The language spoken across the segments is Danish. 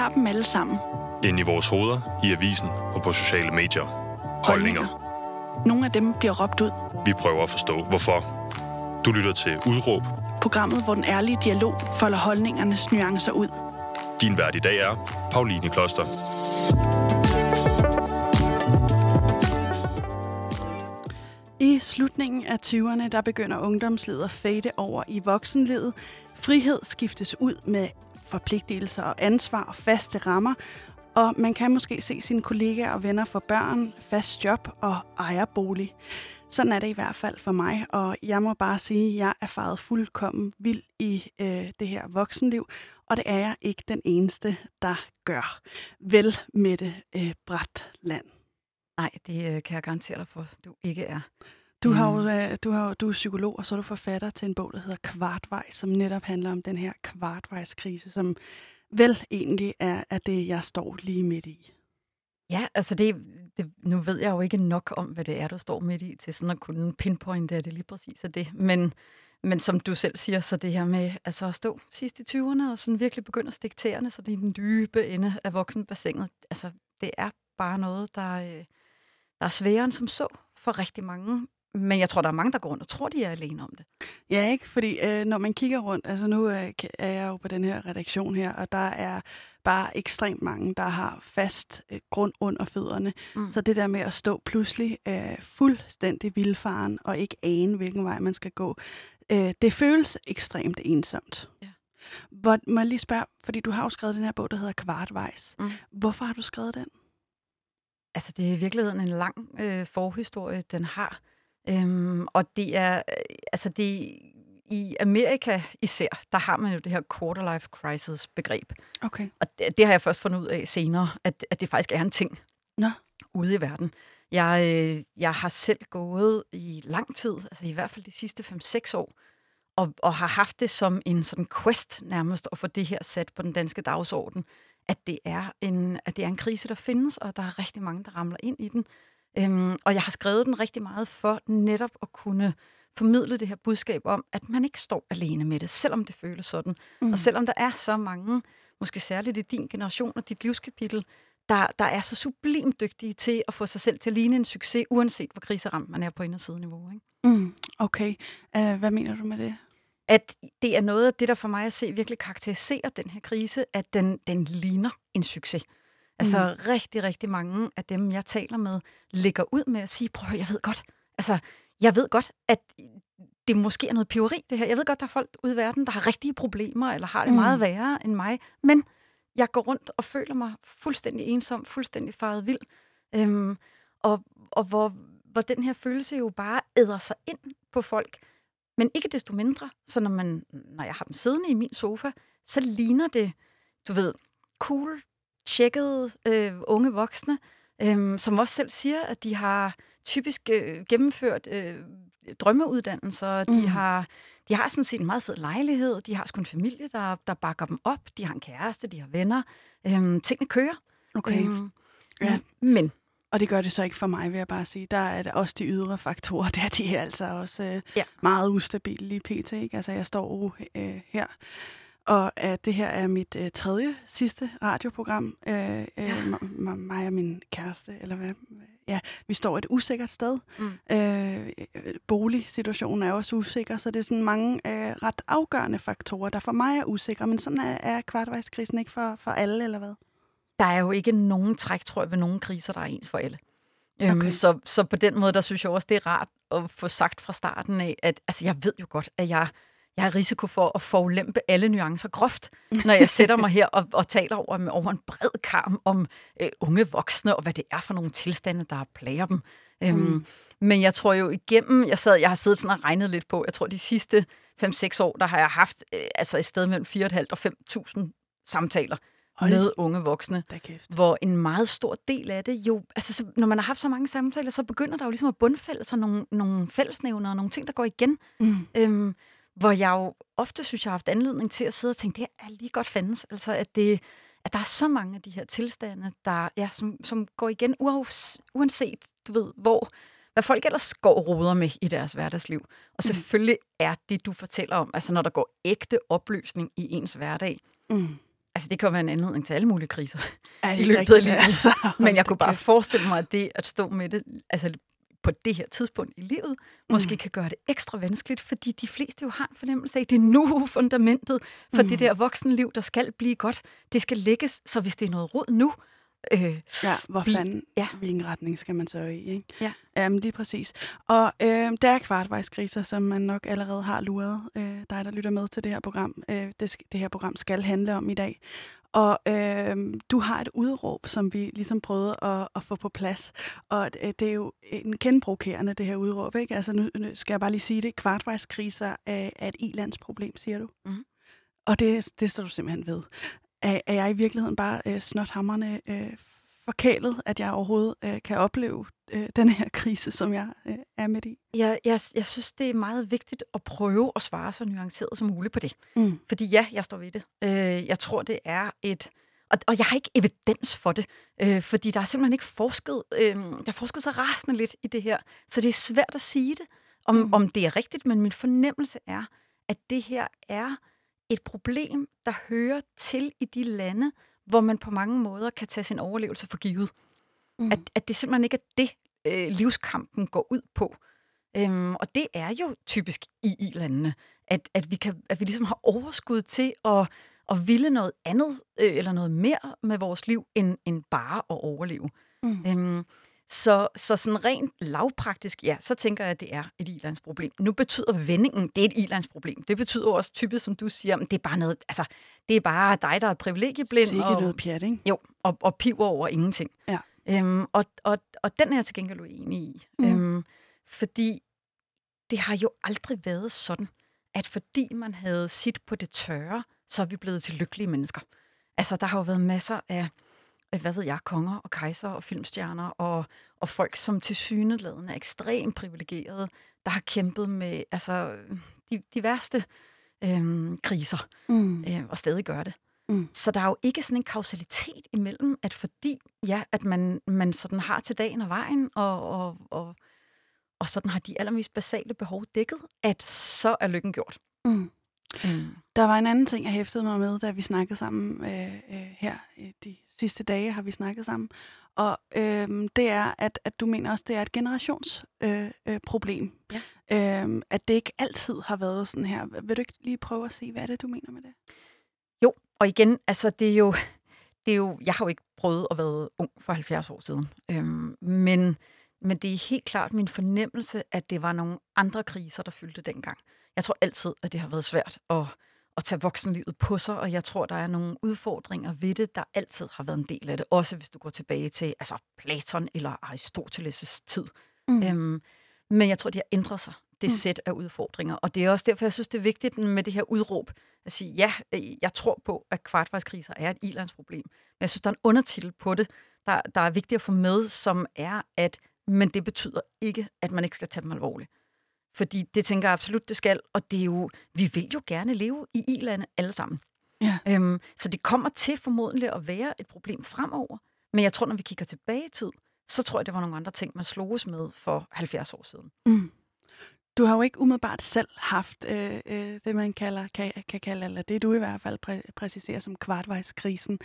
har dem alle sammen. Inde i vores hoveder, i avisen og på sociale medier. Holdninger. Nogle af dem bliver råbt ud. Vi prøver at forstå, hvorfor. Du lytter til Udråb. Programmet, hvor den ærlige dialog folder holdningernes nuancer ud. Din vært i dag er Pauline Kloster. I slutningen af 20'erne, der begynder ungdomslivet at fade over i voksenlivet. Frihed skiftes ud med forpligtelser og ansvar og faste rammer, og man kan måske se sine kollegaer og venner få børn, fast job og ejerbolig. Sådan er det i hvert fald for mig, og jeg må bare sige, at jeg er faret fuldkommen vild i øh, det her voksenliv, og det er jeg ikke den eneste, der gør. Vel, Mette øh, Bratland. Nej, det øh, kan jeg garantere dig for, du ikke er. Du, har jo, øh, du, har, du er psykolog, og så er du forfatter til en bog, der hedder Kvartvej, som netop handler om den her kvartvejskrise, som vel egentlig er, er det, jeg står lige midt i. Ja, altså det, det, nu ved jeg jo ikke nok om, hvad det er, du står midt i, til sådan at kunne pinpointe, at det lige præcis er det. Men, men som du selv siger, så det her med altså at stå sidst i 20'erne og sådan virkelig begynde at stikke tæerne, så det er den dybe ende af voksenbassinet. Altså, det er bare noget, der, øh, der er sværere end som så for rigtig mange. Men jeg tror, der er mange, der går rundt og tror, de er alene om det. Ja, ikke? Fordi øh, når man kigger rundt, altså nu øh, er jeg jo på den her redaktion her, og der er bare ekstremt mange, der har fast øh, grund under fødderne. Mm. Så det der med at stå pludselig øh, fuldstændig vildfaren og ikke ane, hvilken vej man skal gå, øh, det føles ekstremt ensomt. Ja. Hvor, må jeg lige spørge, fordi du har jo skrevet den her bog, der hedder Kvartvejs. Mm. Hvorfor har du skrevet den? Altså, det er i virkeligheden en lang øh, forhistorie, den har. Øhm, og det er, øh, altså det, i Amerika især, der har man jo det her quarter life crisis begreb. Okay. Og det, det har jeg først fundet ud af senere, at, at det faktisk er en ting Nå. ude i verden. Jeg, øh, jeg har selv gået i lang tid, altså i hvert fald de sidste 5-6 år, og, og har haft det som en sådan quest nærmest at få det her sat på den danske dagsorden, at det er en, at det er en krise, der findes, og der er rigtig mange, der ramler ind i den. Øhm, og jeg har skrevet den rigtig meget for netop at kunne formidle det her budskab om, at man ikke står alene med det, selvom det føles sådan. Mm. Og selvom der er så mange, måske særligt i din generation og dit livskapitel, der, der er så sublimt dygtige til at få sig selv til at ligne en succes, uanset hvor kriseramt man er på indersideniveau. Ikke? Mm, okay. Uh, hvad mener du med det? At det er noget af det, der for mig at se virkelig karakteriserer den her krise, at den, den ligner en succes. Altså mm. rigtig, rigtig mange af dem, jeg taler med, ligger ud med at sige, prøv jeg ved godt, altså jeg ved godt, at det måske er noget piveri, det her. Jeg ved godt, der er folk ude i verden, der har rigtige problemer, eller har det mm. meget værre end mig, men jeg går rundt og føler mig fuldstændig ensom, fuldstændig faret vild. Øhm, og, og hvor, hvor den her følelse jo bare æder sig ind på folk. Men ikke desto mindre, så når, man, når jeg har dem siddende i min sofa, så ligner det, du ved, cool, tjekkede øh, unge voksne, øh, som også selv siger, at de har typisk øh, gennemført øh, drømmeuddannelser, mm. de har de har sådan set en meget fed lejlighed, de har sgu en familie, der, der bakker dem op, de har en kæreste, de har venner, øh, tingene kører. Okay. Øh, ja. Men og det gør det så ikke for mig, vil jeg bare sige. Der er det også de ydre faktorer, der de er altså også øh, ja. meget ustabile lige pt. Ikke? Altså jeg står øh, her og at det her er mit øh, tredje sidste radioprogram. Øh, ja. øh, mig og min kæreste, eller hvad? Ja, vi står et usikkert sted. Mm. Øh, boligsituationen er også usikker, så det er sådan mange øh, ret afgørende faktorer, der for mig er usikre. Men sådan er, er kvartvejskrisen ikke for, for alle, eller hvad? Der er jo ikke nogen træk, tror jeg, ved nogen kriser, der er ens for alle. Øhm, okay. Øhm, så, så på den måde, der synes jeg også, det er rart at få sagt fra starten af, at altså, jeg ved jo godt, at jeg jeg har risiko for at forulempe alle nuancer groft, når jeg sætter mig her og, og taler over, over en bred karm om øh, unge voksne, og hvad det er for nogle tilstande, der plager dem. Øhm, mm. Øhm, men jeg tror jo igennem, jeg, sad, jeg har siddet sådan og regnet lidt på, jeg tror de sidste 5-6 år, der har jeg haft øh, altså et sted mellem 4.500 og 5.000 samtaler Hold. med unge voksne, hvor en meget stor del af det jo, altså så, når man har haft så mange samtaler, så begynder der jo ligesom at bundfælde sig nogle, nogle fællesnævner og nogle ting, der går igen. Mm. Øhm, hvor jeg jo ofte synes, jeg har haft anledning til at sidde og tænke, det er lige godt fandens. Altså, at, det, at der er så mange af de her tilstande, der, ja, som, som går igen, uanset du ved, hvor, hvad folk ellers går og roder med i deres hverdagsliv. Og mm. selvfølgelig er det, du fortæller om, altså når der går ægte opløsning i ens hverdag, mm. altså det kan jo være en anledning til alle mulige kriser Er i løbet af livet. Altså, Men jeg kunne bare forestille mig, at det at stå med det, altså på det her tidspunkt i livet, måske Mm. kan gøre det ekstra vanskeligt, fordi de fleste jo har en fornemmelse af, at det er nu fundamentet for Mm. det der voksenliv, der skal blive godt. Det skal lægges, så hvis det er noget rod nu, øh, Ja, hvor fanden, ja. hvilken retning skal man så i, ikke? Ja. Jamen, lige præcis. Og øh, der er kvartvejskriser, som man nok allerede har luret, øh, dig der lytter med til det her program. Øh, det, det her program skal handle om i dag. Og øh, du har et udråb, som vi ligesom prøvede at, at få på plads. Og øh, det er jo en kendprovokerende, det her udråb, ikke? Altså, nu, nu skal jeg bare lige sige det. Kvartvejskriser er, er et i-landsproblem, siger du. Mhm. Og det, det står du simpelthen ved. Er, er jeg i virkeligheden bare øh, snothammerne øh, forkælet, at jeg overhovedet øh, kan opleve øh, den her krise, som jeg øh, er midt i? jeg, jeg, jeg synes, det er meget vigtigt at prøve at svare så nuanceret som muligt på det. Mm. Fordi ja, jeg står ved det. Øh, jeg tror, det er et... Og, og jeg har ikke evidens for det, øh, fordi der er simpelthen ikke forsket... Øh, der er forsket så rasende lidt i det her, så det er svært at sige det, om, Mm. om det er rigtigt, men min fornemmelse er, at det her er et problem, der hører til i de lande, hvor man på mange måder kan tage sin overlevelse for givet. Mm. At, at det simpelthen ikke er det, øh, livskampen går ud på. Øhm, og det er jo typisk i i-landene, at, at, vi kan, at vi ligesom har overskud til at, at ville noget andet øh, eller noget mere med vores liv, end, end bare at overleve. Mm. Øhm, så, så sådan rent lavpraktisk, ja, så tænker jeg, at det er et ilandsproblem. Nu betyder vendingen, det er et ilandsproblem. Det betyder også typisk, som du siger, men det er bare noget, altså, det er bare dig, der er privilegieblind. Sikke og, noget pjat, ikke? jo, og, og piver over ingenting. Ja. Øhm, og, og, og den er jeg til gengæld uenig i. Mm. Øhm, fordi det har jo aldrig været sådan, at fordi man havde sit på det tørre, så er vi blevet til lykkelige mennesker. Altså, der har jo været masser af, hvad ved jeg, konger og kejser og filmstjerner og, og folk, som til syneladende er ekstremt privilegerede, der har kæmpet med altså, de, de værste øhm, kriser Mm. øh, og stadig gør det. Mm. Så der er jo ikke sådan en kausalitet imellem, at fordi ja, at man, man sådan har til dagen og vejen, og, og, og, og sådan har de allermest basale behov dækket, at så er lykken gjort. Mm. Mm. Der var en anden ting, jeg hæftede mig med, da vi snakkede sammen øh, øh, her øh, de sidste dage, har vi snakket sammen. Og øh, det er, at, at du mener også, det er et generationsproblem. Øh, øh, problem. Ja. øh, at det ikke altid har været sådan her. Vil du ikke lige prøve at se, hvad er det, du mener med det? Jo, og igen, altså det er jo, det er jo, jeg har jo ikke prøvet at være ung for 70 år siden, øhm, men, men det er helt klart min fornemmelse, at det var nogle andre kriser, der fyldte dengang. Jeg tror altid, at det har været svært at, at tage voksenlivet på sig, og jeg tror, der er nogle udfordringer ved det, der altid har været en del af det, også hvis du går tilbage til altså Platon eller Aristoteles' tid. Mm. Øhm, men jeg tror, det har ændret sig, det Mm. sæt af udfordringer. Og det er også derfor, jeg synes, det er vigtigt med det her udråb. At sige, ja, øh, jeg tror på, at kvartvejskriser er et ilandsproblem. Men jeg synes, der er en undertitel på det, der, der er vigtigt at få med, som er, at men det betyder ikke, at man ikke skal tage dem alvorligt. Fordi det tænker jeg absolut, det skal. Og det er jo, vi vil jo gerne leve i i-lande alle sammen. Ja. Øhm, så det kommer til formodentlig at være et problem fremover. Men jeg tror, når vi kigger tilbage i tid, så tror jeg, det var nogle andre ting, man sloges med for 70 år siden. Mm. Du har jo ikke umiddelbart selv haft øh, øh, det, man kalder, kan, kan kalde, eller det du i hvert fald præ- præciserer som kvartvejskrisen.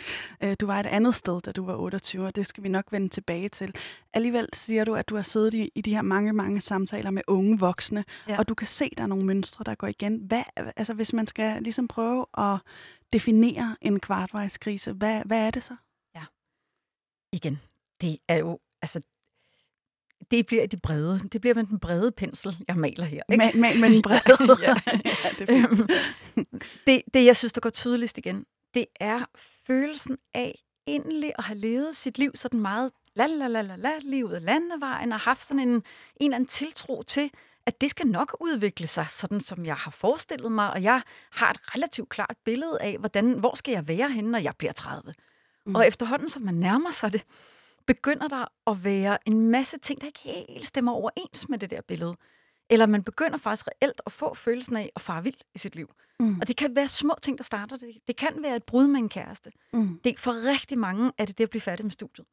Øh, du var et andet sted, da du var 28, og det skal vi nok vende tilbage til. Alligevel siger du, at du har siddet i, i de her mange, mange samtaler med unge voksne, Ja. og du kan se, der er nogle mønstre, der går igen. Hvad, altså, hvis man skal ligesom prøve at definere en kvartvejskrise, hvad, hvad er det så? igen, det er jo, altså, det bliver det brede. Det bliver med den brede pensel, jeg maler her. Ikke? Med, med, med den brede. Ja. ja, det. Øhm, det, det, jeg synes, der går tydeligst igen, det er følelsen af endelig at have levet sit liv sådan meget la la la la la, livet landevejen, og haft sådan en, en eller anden tiltro til, at det skal nok udvikle sig, sådan som jeg har forestillet mig, og jeg har et relativt klart billede af, hvordan, hvor skal jeg være henne, når jeg bliver 30. Mm. Mm. Og efterhånden, som man nærmer sig det, begynder der at være en masse ting, der ikke helt stemmer overens med det der billede. Eller man begynder faktisk reelt at få følelsen af at fare vild i sit liv. Mm. Og det kan være små ting, der starter det. Det kan være et brud med en kæreste. Mm. Det, for rigtig mange er det det at blive færdig med studiet.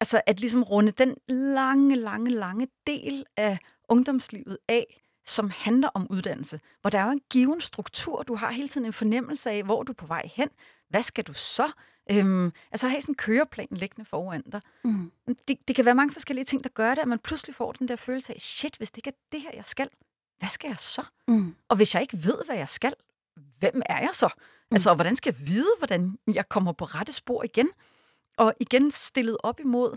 Altså at ligesom runde den lange, lange, lange del af ungdomslivet af som handler om uddannelse, hvor der er jo en given struktur, du har hele tiden en fornemmelse af, hvor du er på vej hen, hvad skal du så? Øhm, altså have sådan en køreplan liggende foran dig. Mm. Det, det kan være mange forskellige ting, der gør det, at man pludselig får den der følelse af, shit, hvis det ikke er det her, jeg skal, hvad skal jeg så? Mm. Og hvis jeg ikke ved, hvad jeg skal, hvem er jeg så? Mm. Altså, hvordan skal jeg vide, hvordan jeg kommer på rette spor igen? Og igen stillet op imod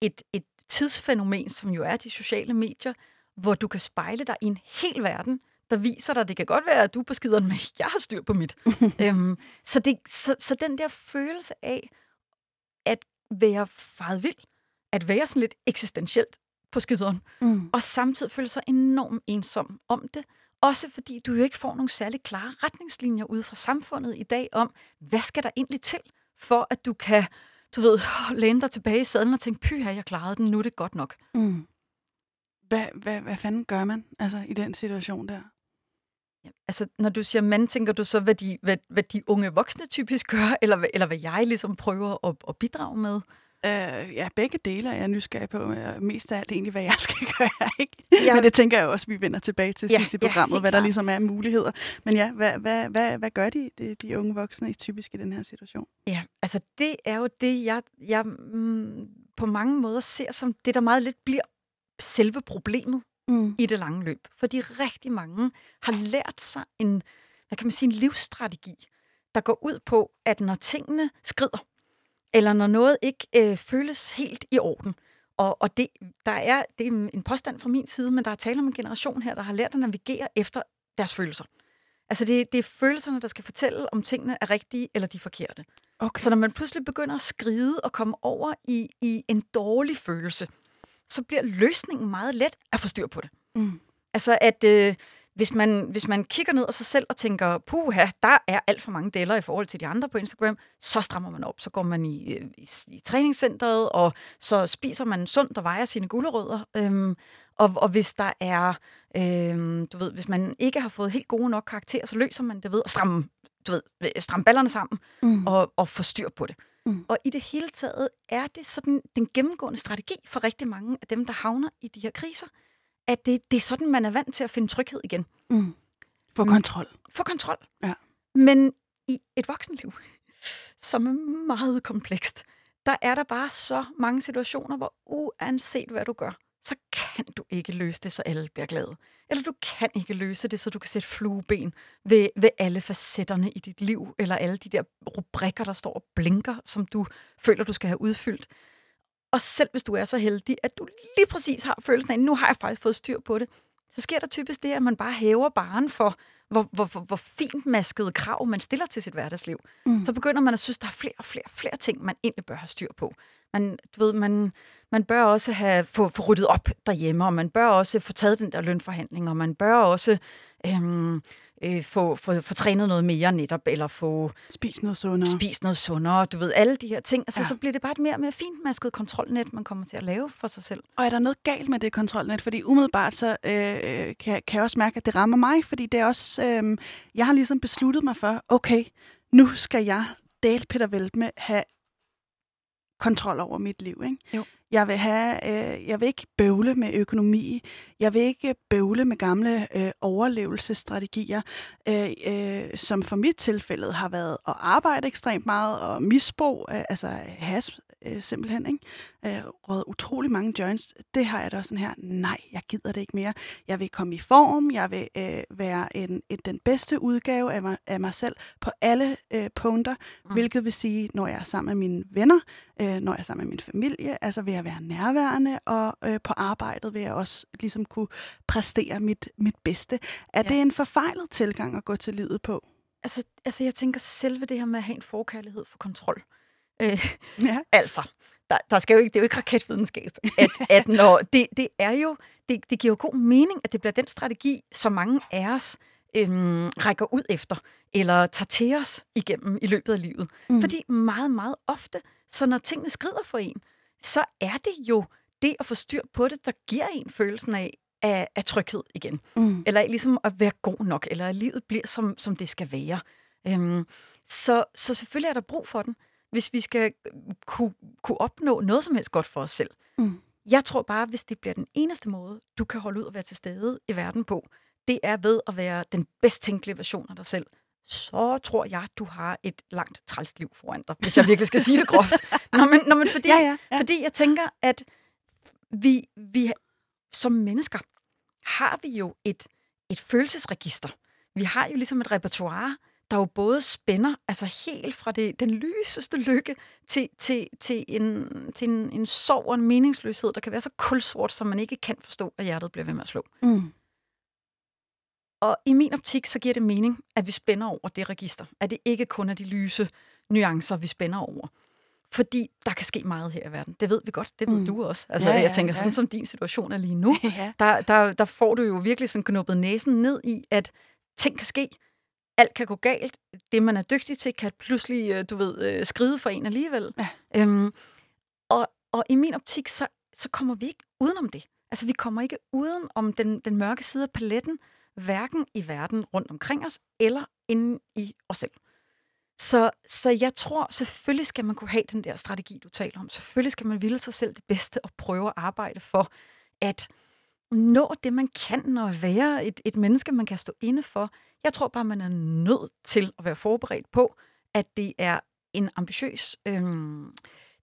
et, et tidsfænomen, som jo er de sociale medier, hvor du kan spejle dig i en hel verden, der viser dig, det kan godt være, at du er på skideren, men jeg har styr på mit. øhm, så, det, så, så den der følelse af at være faret vild, at være sådan lidt eksistentielt på skideren, mm. og samtidig føle sig enormt ensom om det, også fordi du jo ikke får nogle særlig klare retningslinjer ud fra samfundet i dag om, hvad skal der egentlig til, for at du kan, du ved, læne dig tilbage i sadlen og tænke, pyha, jeg klarede den, nu er det godt nok. Mm. Hvad, hvad, hvad fanden gør man altså, i den situation der? Altså, når du siger mand, tænker du så, hvad de, hvad, hvad de unge voksne typisk gør, eller, eller hvad jeg ligesom prøver at, at bidrage med? Uh, ja, begge dele er jeg nysgerrig på. Mest af alt egentlig, hvad jeg skal gøre. Ikke? Ja. Men det tænker jeg også, vi vender tilbage til ja, sidst i programmet, ja, hvad der ligesom er muligheder. Men ja, hvad, hvad, hvad, hvad gør de, de, de unge voksne typisk i den her situation? Ja, altså det er jo det, jeg, jeg mm, på mange måder ser som det, der meget lidt bliver selve problemet mm. i det lange løb. Fordi rigtig mange har lært sig en, hvad kan man sige, en livsstrategi, der går ud på, at når tingene skrider, eller når noget ikke øh, føles helt i orden, og, og det, der er, det er en påstand fra min side, men der er tale om en generation her, der har lært at navigere efter deres følelser. Altså det, det er følelserne, der skal fortælle, om tingene er rigtige eller de forkerte. Okay. Så når man pludselig begynder at skride og komme over i, i en dårlig følelse, så bliver løsningen meget let at få styr på det. Mm. Altså at øh, hvis, man, hvis man kigger ned af sig selv og tænker, puha, der er alt for mange deler i forhold til de andre på Instagram, så strammer man op. Så går man i, øh, i, i træningscenteret, og så spiser man sundt og vejer sine gulerødder. Øhm, og, og hvis der er, øhm, du ved, hvis man ikke har fået helt gode nok karakterer, så løser man det ved at stramme, du ved, stramme ballerne sammen mm. og, og få styr på det. Mm. Og i det hele taget er det sådan den gennemgående strategi for rigtig mange af dem, der havner i de her kriser, at det, det er sådan, man er vant til at finde tryghed igen. Mm. For mm. kontrol. For kontrol. Ja. Men i et voksenliv, som er meget komplekst, der er der bare så mange situationer, hvor uanset hvad du gør, så kan du ikke løse det, så alle bliver glade. Eller du kan ikke løse det, så du kan sætte flueben ved, ved alle facetterne i dit liv, eller alle de der rubrikker, der står og blinker, som du føler, du skal have udfyldt. Og selv hvis du er så heldig, at du lige præcis har følelsen af, nu har jeg faktisk fået styr på det, så sker der typisk det, at man bare hæver baren for, hvor, hvor, hvor, hvor fint maskede krav man stiller til sit hverdagsliv. Mm. Så begynder man at synes, der er flere og flere, flere ting, man egentlig bør have styr på. Man, du ved, man, man bør også have få, få ryddet op derhjemme, og man bør også få taget den der lønforhandling, og man bør også øhm, øh, få, få, få trænet noget mere netop, eller få... Spist noget sundere. Spist noget sundere, du ved, alle de her ting. Altså, ja. så bliver det bare et mere og mere fintmasket kontrolnet, man kommer til at lave for sig selv. Og er der noget galt med det kontrolnet? Fordi umiddelbart så øh, kan, kan jeg også mærke, at det rammer mig, fordi det er også... Øh, jeg har ligesom besluttet mig for, okay, nu skal jeg, Dale Peter Veltme, have kontrol over mit liv. Ikke? Jo. Jeg vil, have, øh, jeg vil ikke bøvle med økonomi. Jeg vil ikke bøvle med gamle øh, overlevelsesstrategier, øh, øh, som for mit tilfælde har været at arbejde ekstremt meget og misbrug, øh, altså has øh, simpelthen. Ikke? Øh, røget utrolig mange joints. Det har jeg da sådan her, nej, jeg gider det ikke mere. Jeg vil komme i form, jeg vil øh, være en, en, den bedste udgave af mig, af mig selv på alle øh, punkter, mm. hvilket vil sige, når jeg er sammen med mine venner, øh, når jeg er sammen med min familie, altså vil jeg være nærværende, og øh, på arbejdet vil jeg også ligesom kunne præstere mit, mit bedste. Er ja. det en forfejlet tilgang at gå til livet på? Altså, altså, jeg tænker selve det her med at have en forkærlighed for kontrol. Øh, ja. Altså, der, der skal jo ikke, det er jo ikke raketvidenskab. At, at når, det, det er jo, det, det giver jo god mening, at det bliver den strategi, som mange af os øhm, rækker ud efter, eller tager til os igennem i løbet af livet. Mm. Fordi meget, meget ofte, så når tingene skrider for en, så er det jo det at få styr på det, der giver en følelsen af, af, af tryghed igen. Mm. Eller ligesom at være god nok, eller at livet bliver, som, som det skal være. Øhm, så, så selvfølgelig er der brug for den hvis vi skal kunne, kunne opnå noget som helst godt for os selv, mm. Jeg tror bare, hvis det bliver den eneste måde, du kan holde ud og være til stede i verden på, det er ved at være den bedst tænkelige version af dig selv, så tror jeg, du har et langt træls liv foran dig, hvis jeg virkelig skal sige det groft. Nå, men, nå, men fordi, Ja, ja, ja. fordi jeg tænker, at vi, vi som mennesker har vi jo et, et følelsesregister. Vi har jo ligesom et repertoire, der jo både spænder altså helt fra det, den lyseste lykke til, til, til, en, til en, en sorg og en meningsløshed, der kan være så kulsort, som man ikke kan forstå, at hjertet bliver ved med at slå. Mm. Og i min optik, så giver det mening, at vi spænder over det register. At det ikke kun er de lyse nuancer, vi spænder over. Fordi der kan ske meget her i verden. Det ved vi godt. Det ved Mm. du også. Altså, ja, ja, jeg tænker, ja. sådan som din situation er lige nu, ja. der, der, der får du jo virkelig sådan knuppet næsen ned i, at ting kan ske. Alt kan gå galt. Det, man er dygtig til, kan pludselig, øh, du ved, øh, skride for en alligevel. Ja. Øhm, og, og i min optik, så, så kommer vi ikke udenom det. Altså, vi kommer ikke uden om den, den mørke side af paletten, hverken i verden rundt omkring os, eller inde i os selv. Så, så jeg tror, selvfølgelig skal man kunne have den der strategi, du taler om. Selvfølgelig skal man ville sig selv det bedste og prøve at arbejde for at nå det, man kan, og være et, et menneske, man kan stå inde for. Jeg tror bare, man er nødt til at være forberedt på, at det er en ambitiøs, øhm,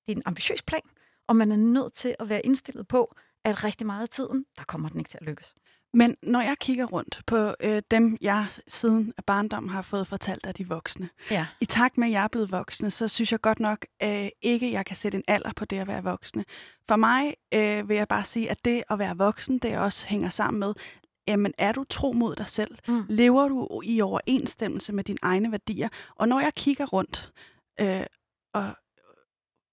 det er en ambitiøs plan, og man er nødt til at være indstillet på, at rigtig meget af tiden, der kommer den ikke til at lykkes. Men når jeg kigger rundt på øh, dem, jeg siden af barndommen har fået fortalt af de voksne, Ja. i takt med, at jeg er blevet voksne, så synes jeg godt nok øh, ikke, jeg kan sætte en alder på det at være voksne. For mig øh, vil jeg bare sige, at det at være voksen, det også hænger sammen med, jamen er du tro mod dig selv? Mm. Lever du i overensstemmelse med dine egne værdier? Og når jeg kigger rundt, øh, og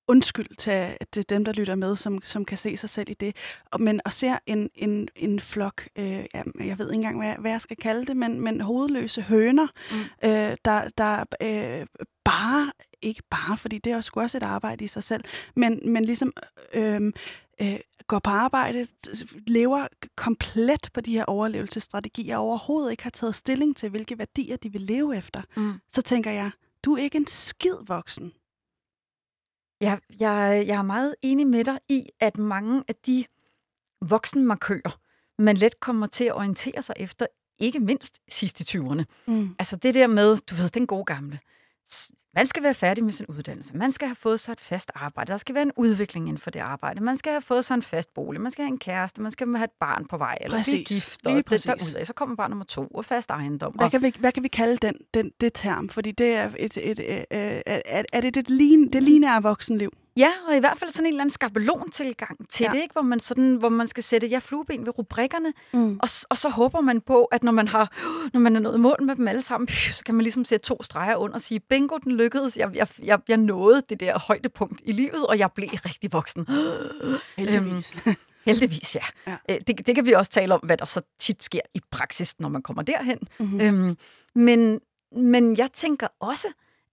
undskyld til, til dem, der lytter med, som, som kan se sig selv i det, og, men og ser en, en, en flok, øh, ja, jeg ved ikke engang, hvad, hvad jeg skal kalde det, men, men hovedløse høner, Mm. øh, der, der øh, bare, ikke bare, fordi det er sgu også et arbejde i sig selv, men, men ligesom øh, øh, går på arbejde, lever komplet på de her overlevelsesstrategier, og overhovedet ikke har taget stilling til, hvilke værdier de vil leve efter, Mm. så tænker jeg, du er ikke en skid voksen. Jeg, jeg, jeg er meget enig med dig i, at mange af de voksenmarkører, man let kommer til at orientere sig efter, ikke mindst sidst i 20'erne. Mm. Altså det der med, du ved, den gode gamle. Man skal være færdig med sin uddannelse. Man skal have fået sig et fast arbejde. Der skal være en udvikling inden for det arbejde. Man skal have fået sig en fast bolig. Man skal have en kæreste. Man skal have et barn på vej. Eller blive Præcis. gift. Lige Og det derudad. Så kommer barn nummer to og fast ejendom. Hvad Og, kan vi, hvad kan vi kalde den, den, det term? Fordi det er et, et, et, øh, er, er det det, lin, det ligner af voksenliv? Ja, og i hvert fald sådan en eller anden skabelon-tilgang til Ja. det, ikke? Hvor, man sådan, hvor man skal sætte ja, flueben ved rubrikkerne, Mm. og, og så håber man på, at når man har når man er nået mål med dem alle sammen, så kan man ligesom sætte to streger under og sige, bingo, den lykkedes, jeg, jeg, jeg, jeg nåede det der højdepunkt i livet, og jeg blev rigtig voksen. Heldigvis. Heldigvis, ja. Ja. ja. Det, det kan vi også tale om, hvad der så tit sker i praksis, når man kommer derhen. mm-hmm. Øhm, men, men jeg tænker også,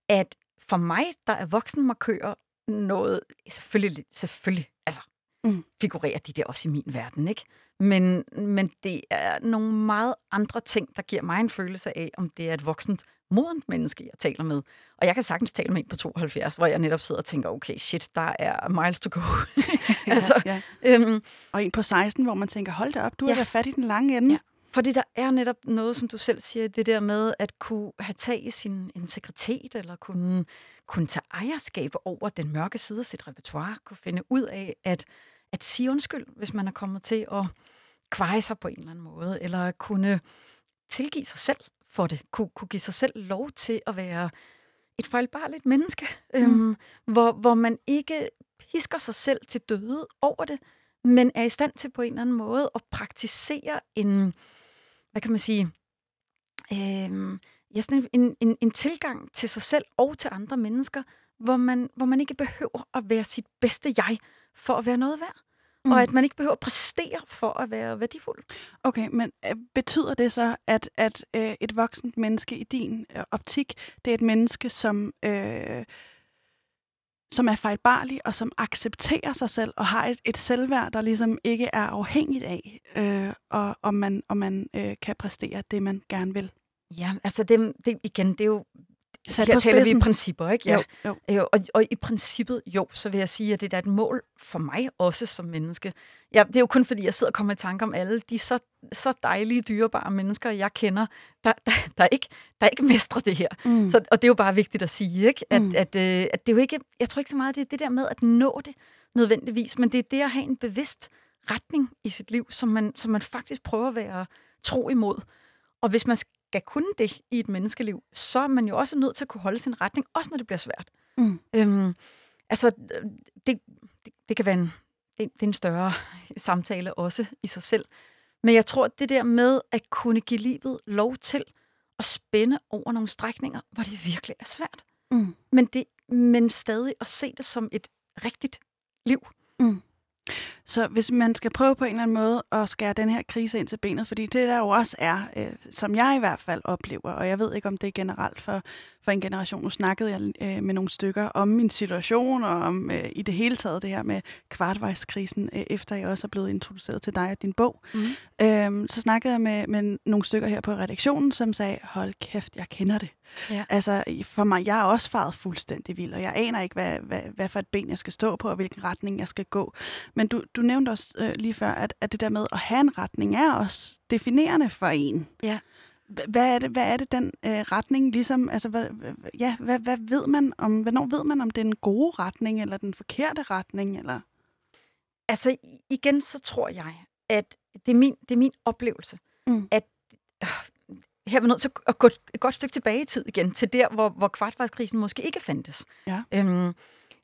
at for mig, der er voksenmarkører noget, selvfølgelig, selvfølgelig altså, Mm. figurerer de der også i min verden, ikke? Men, men det er nogle meget andre ting, der giver mig en følelse af, om det er et voksent, modent menneske, jeg taler med. Og jeg kan sagtens tale med en på 72, hvor jeg netop sidder og tænker, okay, shit, der er miles to go. altså, ja. øhm, Og en på 16, hvor man tænker, hold da op, du ja. Ja. er da fat i den lange ende. Ja. Fordi der er netop noget, som du selv siger, det der med at kunne have tag i sin integritet, eller kunne, kunne tage ejerskab over den mørke side af sit repertoire, kunne finde ud af at, at sige undskyld, hvis man er kommet til at kveje sig på en eller anden måde, eller kunne tilgive sig selv for det, kunne, kunne give sig selv lov til at være et fejlbarligt menneske, mm. øhm, hvor, hvor man ikke pisker sig selv til døde over det, men er i stand til på en eller anden måde at praktisere en, hvad kan man sige, øhm, ja, sådan en, en, en tilgang til sig selv og til andre mennesker, hvor man, hvor man ikke behøver at være sit bedste jeg for at være noget værd. Mm. Og at man ikke behøver at præstere for at være værdifuld. Okay, men øh, betyder det så, at, at øh, et voksent menneske i din øh, optik, det er et menneske, som, øh, som er fejlbarlig og som accepterer sig selv og har et, et selvværd, der ligesom ikke er afhængigt af, øh, og, om man, om man øh, kan præstere det, man gerne vil? Ja, altså det, det, igen, det er jo Sat her taler vi i principper, ikke? Ja. Jo, jo. Øh, og, og i princippet, jo, så vil jeg sige, at det er et mål for mig også som menneske. Ja, det er jo kun fordi, jeg sidder og kommer i tanke om alle de så, så dejlige, dyrebare mennesker, jeg kender, der, der, der, ikke, der ikke mestrer det her. Mm. Så, og det er jo bare vigtigt at sige, ikke? At, mm. at, at, øh, at det er jo ikke, jeg tror ikke så meget, det er det der med at nå det nødvendigvis, men det er det at have en bevidst retning i sit liv, som man, som man faktisk prøver at være tro imod. Og hvis man skal kunne det i et menneskeliv, så er man jo også nødt til at kunne holde sin retning, også når det bliver svært. Mm. Øhm, altså, det, det, det kan være en, det, det er en større samtale også i sig selv. Men jeg tror, at det der med at kunne give livet lov til at spænde over nogle strækninger, hvor det virkelig er svært. Mm. Men, det, men stadig at se det som et rigtigt liv. Mm. Så hvis man skal prøve på en eller anden måde at skære den her krise ind til benet, fordi det der jo også er, øh, som jeg i hvert fald oplever, og jeg ved ikke, om det er generelt for, for en generation. Nu snakkede jeg øh, med nogle stykker om min situation, og om øh, i det hele taget det her med kvartvejskrisen, øh, efter jeg også er blevet introduceret til dig og din bog. Mm. Øhm, så snakkede jeg med, med nogle stykker her på redaktionen, som sagde, hold kæft, jeg kender det. Ja. Altså for mig, jeg er også faret fuldstændig vild, og jeg aner ikke, hvad, hvad, hvad for et ben jeg skal stå på, og hvilken retning jeg skal gå. Men du, du nævnte også øh, lige før, at, at det der med at have en retning er også definerende for en. Ja. Hvad er det, hvad er det den øh, retning ligesom, altså hvad, ja, hvad, hvad ved man om, hvornår ved man, om det er en gode retning, eller den forkerte retning, eller? Altså igen, så tror jeg, at det er min, det er min oplevelse, mm. at øh, her er vi nødt til at gå et godt stykke tilbage i tid igen, til der, hvor, hvor kvartvejskrisen måske ikke fandtes. Ja. Øhm,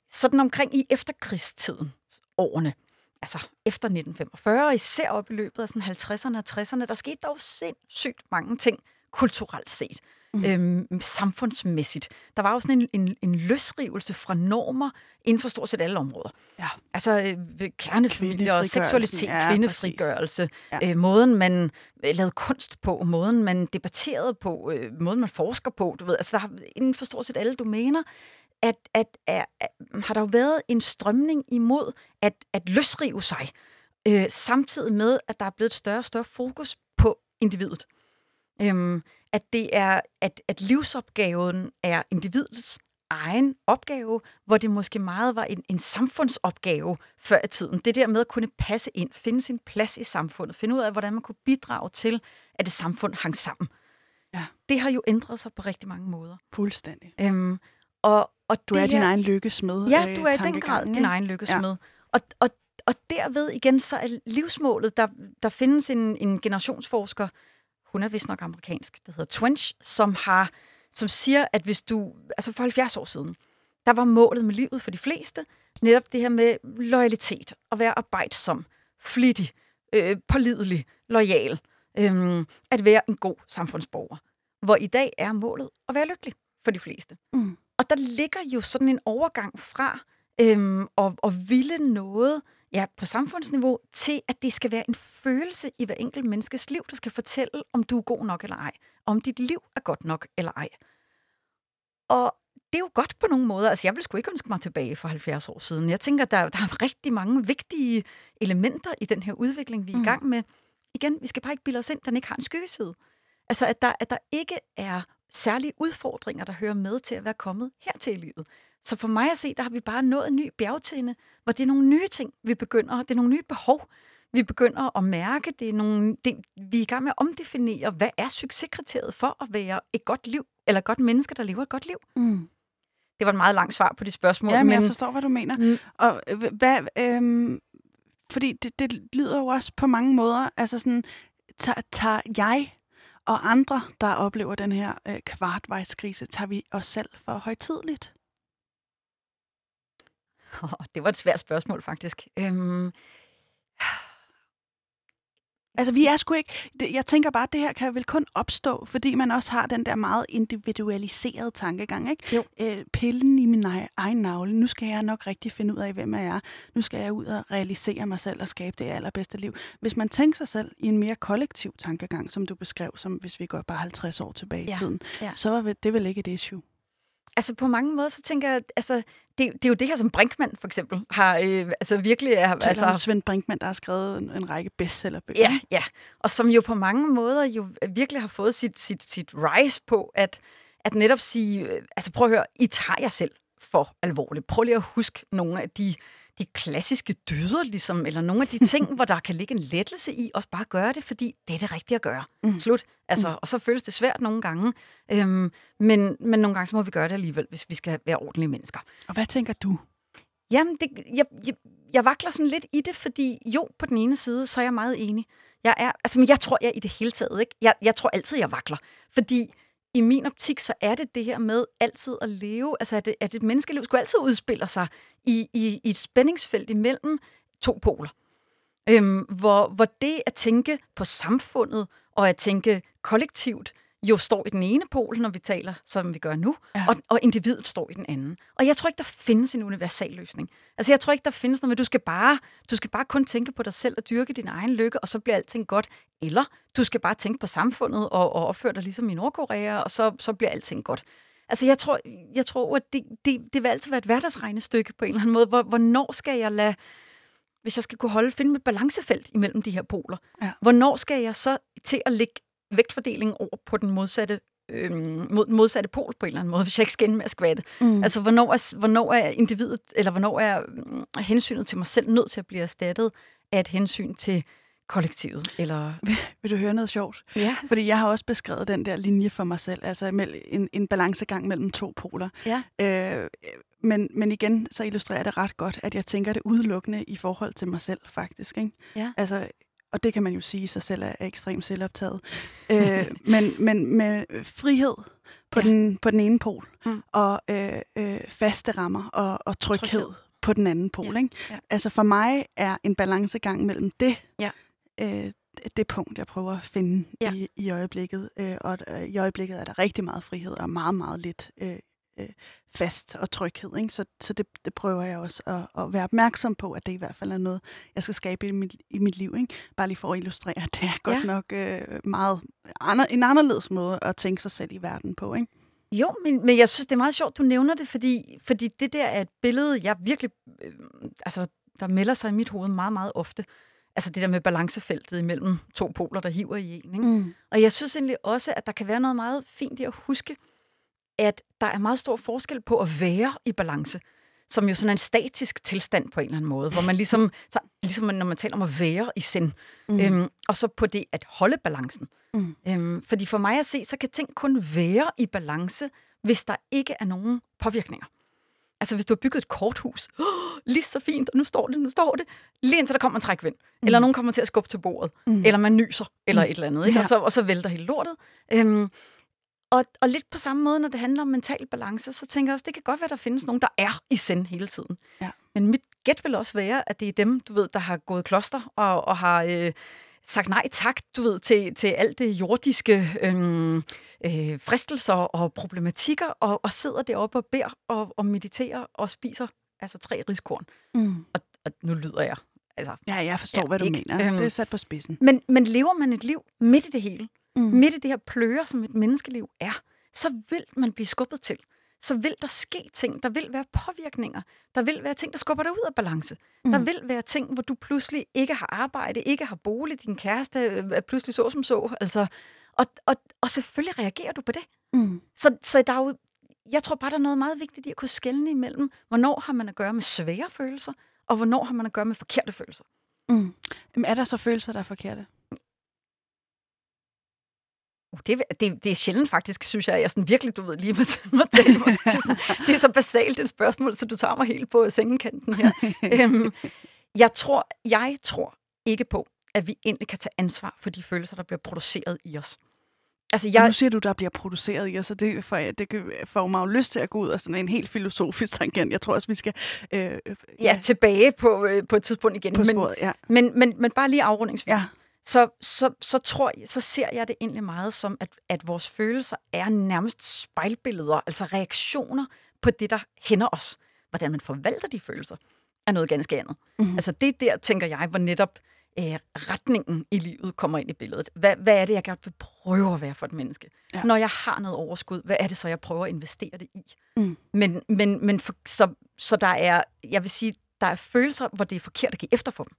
sådan omkring i efterkrigstiden, årene, altså efter 1945, især op i løbet af sådan 50'erne og 60'erne, der skete dog sindssygt mange ting kulturelt set. Mm. Øhm, samfundsmæssigt. Der var jo sådan en, en, en løsrivelse fra normer inden for stort set alle områder. Ja. Altså øh, kernefamilie og seksualitet, ja, kvindefrigørelse, ja. øh, måden man øh, lavede kunst på, måden man debatterede på, øh, måden man forsker på. Du ved, altså der har, inden for stort set alle domæner at, at, at, at har der jo været en strømning imod at, at løsrive sig, øh, samtidig med, at der er blevet et større og større fokus på individet. Øhm, at det er, at, at livsopgaven er individets egen opgave, hvor det måske meget var en, en samfundsopgave før i tiden. Det der med at kunne passe ind, finde sin plads i samfundet, finde ud af, hvordan man kunne bidrage til, at det samfund hang sammen. Ja. Det har jo ændret sig på rigtig mange måder. Fuldstændig. Øhm, og, og du er din egen lykkesmed. Ja, øh, du er i den grad din egen lykkesmed. Ja. Og, og, og derved igen, så er livsmålet, der, der findes en, en generationsforsker, hun er vist nok amerikansk, der hedder Twenge, som har som siger, at hvis du, altså for 70 år siden, der var målet med livet for de fleste, netop det her med loyalitet, at være arbejdsom, flittig, øh, pålidelig, lojal, øh, at være en god samfundsborger. Hvor i dag er målet at være lykkelig for de fleste. Mm. Og der ligger jo sådan en overgang fra øhm, at, at ville noget ja, på samfundsniveau, til at det skal være en følelse i hver enkelt menneskes liv, der skal fortælle, om du er god nok eller ej. Om dit liv er godt nok eller ej. Og det er jo godt på nogle måder. Altså, jeg vil sgu ikke ønske mig tilbage for 70 år siden. Jeg tænker, der, der er rigtig mange vigtige elementer i den her udvikling, vi er mm. i gang med. Igen, vi skal bare ikke bilde os ind, den ikke har en skyggeside. Altså, at der, at der ikke er særlige udfordringer, der hører med til at være kommet hertil i livet. Så for mig at se, der har vi bare nået en ny bjergtinde, hvor det er nogle nye ting, vi begynder, det er nogle nye behov, vi begynder at mærke, det er nogle, det, vi er i gang med at omdefinere, hvad er succeskriteriet for at være et godt liv, eller et godt menneske, der lever et godt liv. Mm. Det var et meget langt svar på de spørgsmål. Ja, men, men jeg forstår, hvad du mener. Mm. Og øh, hvad, øhm, fordi det, det lyder jo også på mange måder, altså sådan, tager, tager jeg og andre, der oplever den her øh, kvartvejskrise, tager vi os selv for højtidligt? Oh, det var et svært spørgsmål, faktisk. Øhm, Altså, vi er sgu ikke... Jeg tænker bare, at det her kan vel kun opstå, fordi man også har den der meget individualiserede tankegang, ikke? Jo. Øh, pillen i min egen navle. Nu skal jeg nok rigtig finde ud af, hvem jeg er. Nu skal jeg ud og realisere mig selv og skabe det allerbedste liv. Hvis man tænker sig selv i en mere kollektiv tankegang, som du beskrev, som hvis vi går bare 50 år tilbage ja. i tiden, ja. så er det vel ikke et issue. Altså på mange måder, så tænker jeg, altså, det, det er jo det her, som Brinkmann for eksempel har øh, altså virkelig... Er, altså, om Svend Brinkmann, der har skrevet en, en række bestsellerbøger. Ja, ja, og som jo på mange måder jo virkelig har fået sit, sit, sit rise på, at, at netop sige, øh, altså prøv at høre, I tager jer selv for alvorligt. Prøv lige at huske nogle af de, de klassiske dyder, ligesom, eller nogle af de ting, hvor der kan ligge en lettelse i, også bare gøre det, fordi det er det rigtige at gøre. Mm. Slut. Altså, mm. Og så føles det svært nogle gange, øhm, men, men nogle gange så må vi gøre det alligevel, hvis vi skal være ordentlige mennesker. Og hvad tænker du? Jamen, det, jeg, jeg, jeg vakler sådan lidt i det, fordi jo, på den ene side, så er jeg meget enig. Jeg er, altså, men jeg tror, jeg i det hele taget, ikke? Jeg, jeg tror altid, jeg vakler. Fordi i min optik, så er det det her med altid at leve, altså at, at et menneskeliv skulle altid udspille sig i, i, i et spændingsfelt imellem to poler. Øhm, hvor, hvor det at tænke på samfundet og at tænke kollektivt jo står i den ene pol, når vi taler, som vi gør nu, ja. og, og individet står i den anden. Og jeg tror ikke, der findes en universal løsning. Altså, jeg tror ikke, der findes noget med, du skal bare, du skal bare kun tænke på dig selv og dyrke din egen lykke, og så bliver alting godt. Eller du skal bare tænke på samfundet og, og opføre dig ligesom i Nordkorea, og så, så bliver alting godt. Altså, jeg tror, jeg tror at det, det, det vil altid være et hverdagsregnestykke på en eller anden måde. Hvor, hvornår skal jeg lade hvis jeg skal kunne holde, finde et balancefelt imellem de her poler, ja. hvornår skal jeg så til at lægge vægtfordeling over på den modsatte øh, mod, modsatte pol på en eller anden måde, hvis jeg ikke skal ende med at skvatte. Mm. Altså, hvornår er, hvornår er individet, eller hvornår er øh, hensynet til mig selv nødt til at blive erstattet af et hensyn til kollektivet? Eller... Vil, vil du høre noget sjovt? Ja. Fordi jeg har også beskrevet den der linje for mig selv, altså en, en balancegang mellem to poler. Ja. Øh, men, men igen, så illustrerer det ret godt, at jeg tænker det udelukkende i forhold til mig selv, faktisk. Ikke? Ja. Altså, og det kan man jo sige i sig selv er ekstremt selvoptaget. øh, men, men med frihed på, ja. den, på den ene pol, mm. og øh, øh, faste rammer og, og tryghed, tryghed på den anden pol. Ja. Ikke? Ja. Altså for mig er en balancegang mellem det, ja. øh, det punkt, jeg prøver at finde ja. i, i øjeblikket. Øh, og øh, i øjeblikket er der rigtig meget frihed og meget, meget lidt øh, øh, fast og tryghed. Ikke? Så, så det, det prøver jeg også at, at være opmærksom på, at det i hvert fald er noget, jeg skal skabe i mit, i mit liv. Ikke? Bare lige for at illustrere, at det er godt ja. nok øh, meget andre, en anderledes måde at tænke sig selv i verden på. Ikke? Jo, men, men jeg synes, det er meget sjovt, du nævner det, fordi, fordi det der er et billede, jeg virkelig, øh, altså, der melder sig i mit hoved meget, meget ofte. Altså det der med balancefeltet imellem to poler, der hiver i en. Ikke? Mm. Og jeg synes egentlig også, at der kan være noget meget fint i at huske, at der er meget stor forskel på at være i balance, som jo sådan en statisk tilstand på en eller anden måde, hvor man ligesom, så, ligesom når man taler om at være i sind, mm. øhm, og så på det at holde balancen. Mm. Øhm, fordi for mig at se, så kan ting kun være i balance, hvis der ikke er nogen påvirkninger. Altså hvis du har bygget et korthus, oh, lige så fint, og nu står det, nu står det, lige indtil der kommer en trækvind, mm. eller nogen kommer til at skubbe til bordet, mm. eller man nyser, eller mm. et eller andet, ikke? Ja. Og, så, og så vælter hele lortet. Øhm, og, og lidt på samme måde, når det handler om mental balance, så tænker jeg også, det kan godt være, der findes nogen, der er i send hele tiden. Ja. Men mit gæt vil også være, at det er dem, du ved, der har gået kloster og, og har øh, sagt nej tak, du ved, til, til alt det jordiske øh, øh, fristelser og problematikker, og, og sidder deroppe og beder og, og mediterer og spiser altså tre riskorn. Mm. Og, og nu lyder jeg Altså, ja, jeg forstår, ja, hvad du ikke? mener. Øhm, det er sat på spidsen. Men, men lever man et liv midt i det hele, mm. midt i det her pløre, som et menneskeliv er, så vil man blive skubbet til. Så vil der ske ting, der vil være påvirkninger, der vil være ting, der skubber dig ud af balance. Mm. Der vil være ting, hvor du pludselig ikke har arbejde, ikke har bolig, din kæreste er pludselig så som så. Altså, og, og, og selvfølgelig reagerer du på det. Mm. Så, så der er jo, jeg tror bare, der er noget meget vigtigt i at kunne skelne imellem, hvornår har man at gøre med svære følelser, og hvornår har man at gøre med forkerte følelser. Mm. Jamen, er der så følelser, der er forkerte? Uh, det, det, det er sjældent faktisk, synes jeg, jeg sådan virkelig, du ved, lige må, må tale sådan, Det er så basalt et spørgsmål, så du tager mig helt på sengekanten her. øhm, jeg, tror, jeg tror ikke på, at vi endelig kan tage ansvar for de følelser, der bliver produceret i os. Altså, jeg... nu siger du, der bliver produceret i os, og det, for, det får mig jo lyst til at gå ud af sådan en helt filosofisk tangent. Jeg tror også, vi skal... Øh, ja. ja, tilbage på, øh, på et tidspunkt igen. På sporet, men, ja. men, men, men bare lige afrundingsvis. Ja. Så, så, så, tror jeg, så ser jeg det egentlig meget som, at, at vores følelser er nærmest spejlbilleder, altså reaktioner på det, der hænder os. Hvordan man forvalter de følelser, er noget ganske andet. Mm-hmm. Altså det der, tænker jeg, hvor netop øh, retningen i livet kommer ind i billedet. Hvad, hvad er det, jeg gerne vil prøve at være for et menneske? Ja. Når jeg har noget overskud, hvad er det så, jeg prøver at investere det i? Mm. Men, men, men for, så, så der er, jeg vil sige, der er følelser, hvor det er forkert at give efter for dem.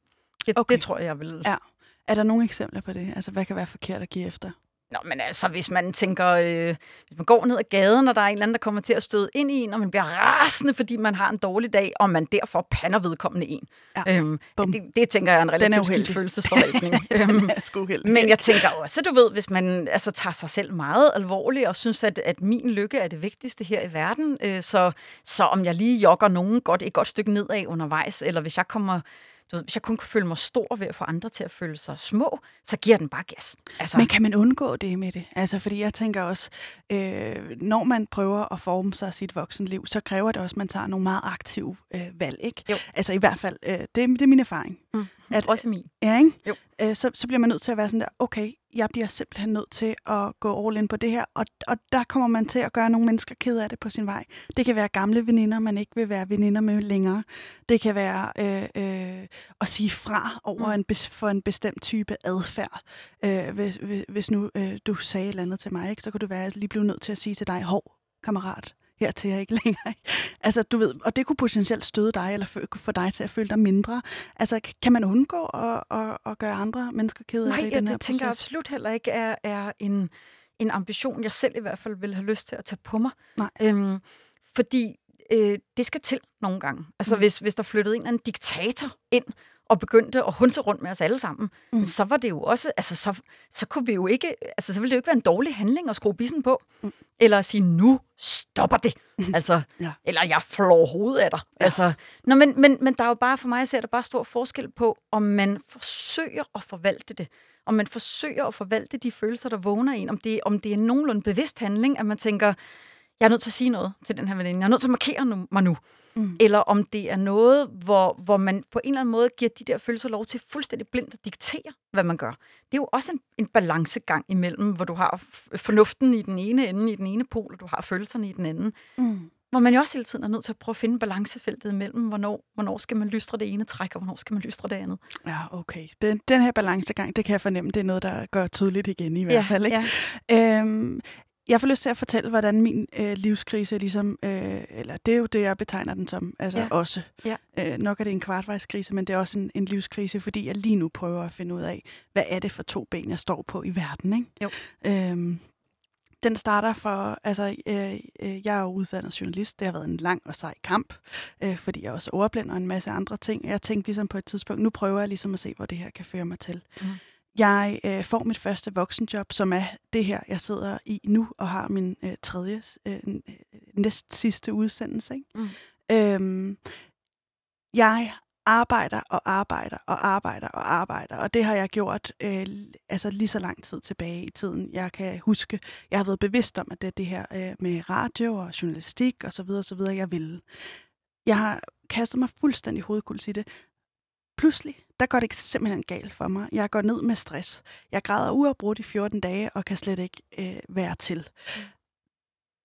Det, okay. det tror jeg, jeg vil... Ja. Er der nogle eksempler på det? Altså, hvad kan være forkert at give efter? Nå, men altså, hvis man tænker, øh, hvis man går ned ad gaden, og der er en eller anden, der kommer til at støde ind i en, og man bliver rasende, fordi man har en dårlig dag, og man derfor pander vedkommende en. Ja. Øhm, det, det, tænker jeg er en relativt skidt følelsesforvaltning. øhm, men jeg tænker også, du ved, hvis man altså, tager sig selv meget alvorligt, og synes, at, at min lykke er det vigtigste her i verden, øh, så, så om jeg lige jogger nogen godt, et godt stykke nedad undervejs, eller hvis jeg kommer du ved, hvis jeg kun kan føle mig stor ved at få andre til at føle sig små, så giver den bare gas. Altså. Men kan man undgå det med det? Altså, fordi jeg tænker også, øh, når man prøver at forme sig sit voksenliv, så kræver det også, at man tager nogle meget aktive øh, valg, ikke? Jo. Altså i hvert fald, øh, det, det er min erfaring. Mm. At, også min. Ja, ikke? Jo. Øh, så, så bliver man nødt til at være sådan der, okay, jeg bliver simpelthen nødt til at gå all in på det her, og, og der kommer man til at gøre nogle mennesker ked af det på sin vej. Det kan være gamle veninder, man ikke vil være veninder med længere. Det kan være øh, øh, at sige fra over mm. en, for en bestemt type adfærd. Øh, hvis, hvis nu øh, du sagde et eller andet til mig, ikke, så kunne det være, at jeg lige blev nødt til at sige til dig, hov, kammerat, her til jeg ikke længere. Altså, du ved, og det kunne potentielt støde dig, eller få dig til at føle dig mindre. Altså, kan man undgå at, at, at gøre andre mennesker kede af det i den her det tænker jeg absolut heller ikke er, er en, en ambition, jeg selv i hvert fald vil have lyst til at tage på mig. Nej. Øhm, fordi øh, det skal til nogle gange. Altså, mm. hvis, hvis der flyttede en eller anden diktator ind, og begyndte at hunse rundt med os alle sammen, mm. så var det jo også, altså så, så kunne vi jo ikke, altså så ville det jo ikke være en dårlig handling at skrue bissen på. Mm. Eller at sige, nu stopper det. Altså, ja. Eller jeg flår hovedet af dig. Ja. Altså, nå, men, men, men der er jo bare, for mig at se, der bare stor forskel på, om man forsøger at forvalte det. Om man forsøger at forvalte de følelser, der vågner en. Om det, om det er nogenlunde bevidst handling, at man tænker, jeg er nødt til at sige noget til den her veninde. Jeg er nødt til at markere mig nu. Mm. Eller om det er noget, hvor, hvor man på en eller anden måde giver de der følelser lov til fuldstændig blindt at diktere, hvad man gør. Det er jo også en, en balancegang imellem, hvor du har fornuften i den ene ende, i den ene pol, og du har følelserne i den anden. Mm. Hvor man jo også hele tiden er nødt til at prøve at finde balancefeltet imellem, hvornår, hvornår skal man lystre det ene træk, og hvornår skal man lystre det andet. Ja, okay. Den, den her balancegang, det kan jeg fornemme, det er noget, der går tydeligt igen i hvert fald. Ikke? Ja. Øhm, jeg får lyst til at fortælle, hvordan min øh, livskrise ligesom, øh, eller det er jo det, jeg betegner den som, altså ja. også. Ja. Øh, nok er det en kvartvejskrise, men det er også en, en livskrise, fordi jeg lige nu prøver at finde ud af, hvad er det for to ben, jeg står på i verden, ikke? Jo. Øhm, den starter for, altså, øh, øh, jeg er uddannet journalist. Det har været en lang og sej kamp, øh, fordi jeg også er ordblind og en masse andre ting. Jeg tænkte ligesom på et tidspunkt, nu prøver jeg ligesom at se, hvor det her kan føre mig til. Mm. Jeg øh, får mit første voksenjob, som er det her, jeg sidder i nu, og har min øh, tredje, øh, næst sidste udsendelse. Ikke? Mm. Øhm, jeg arbejder og arbejder og arbejder og arbejder, og det har jeg gjort øh, altså lige så lang tid tilbage i tiden. Jeg kan huske, jeg har været bevidst om, at det er det her øh, med radio og journalistik og så videre, så videre, jeg vil. Jeg har kastet mig fuldstændig hovedkuls i det, pludselig, der går det simpelthen galt for mig. Jeg går ned med stress. Jeg græder uafbrudt i 14 dage og kan slet ikke øh, være til. Mm.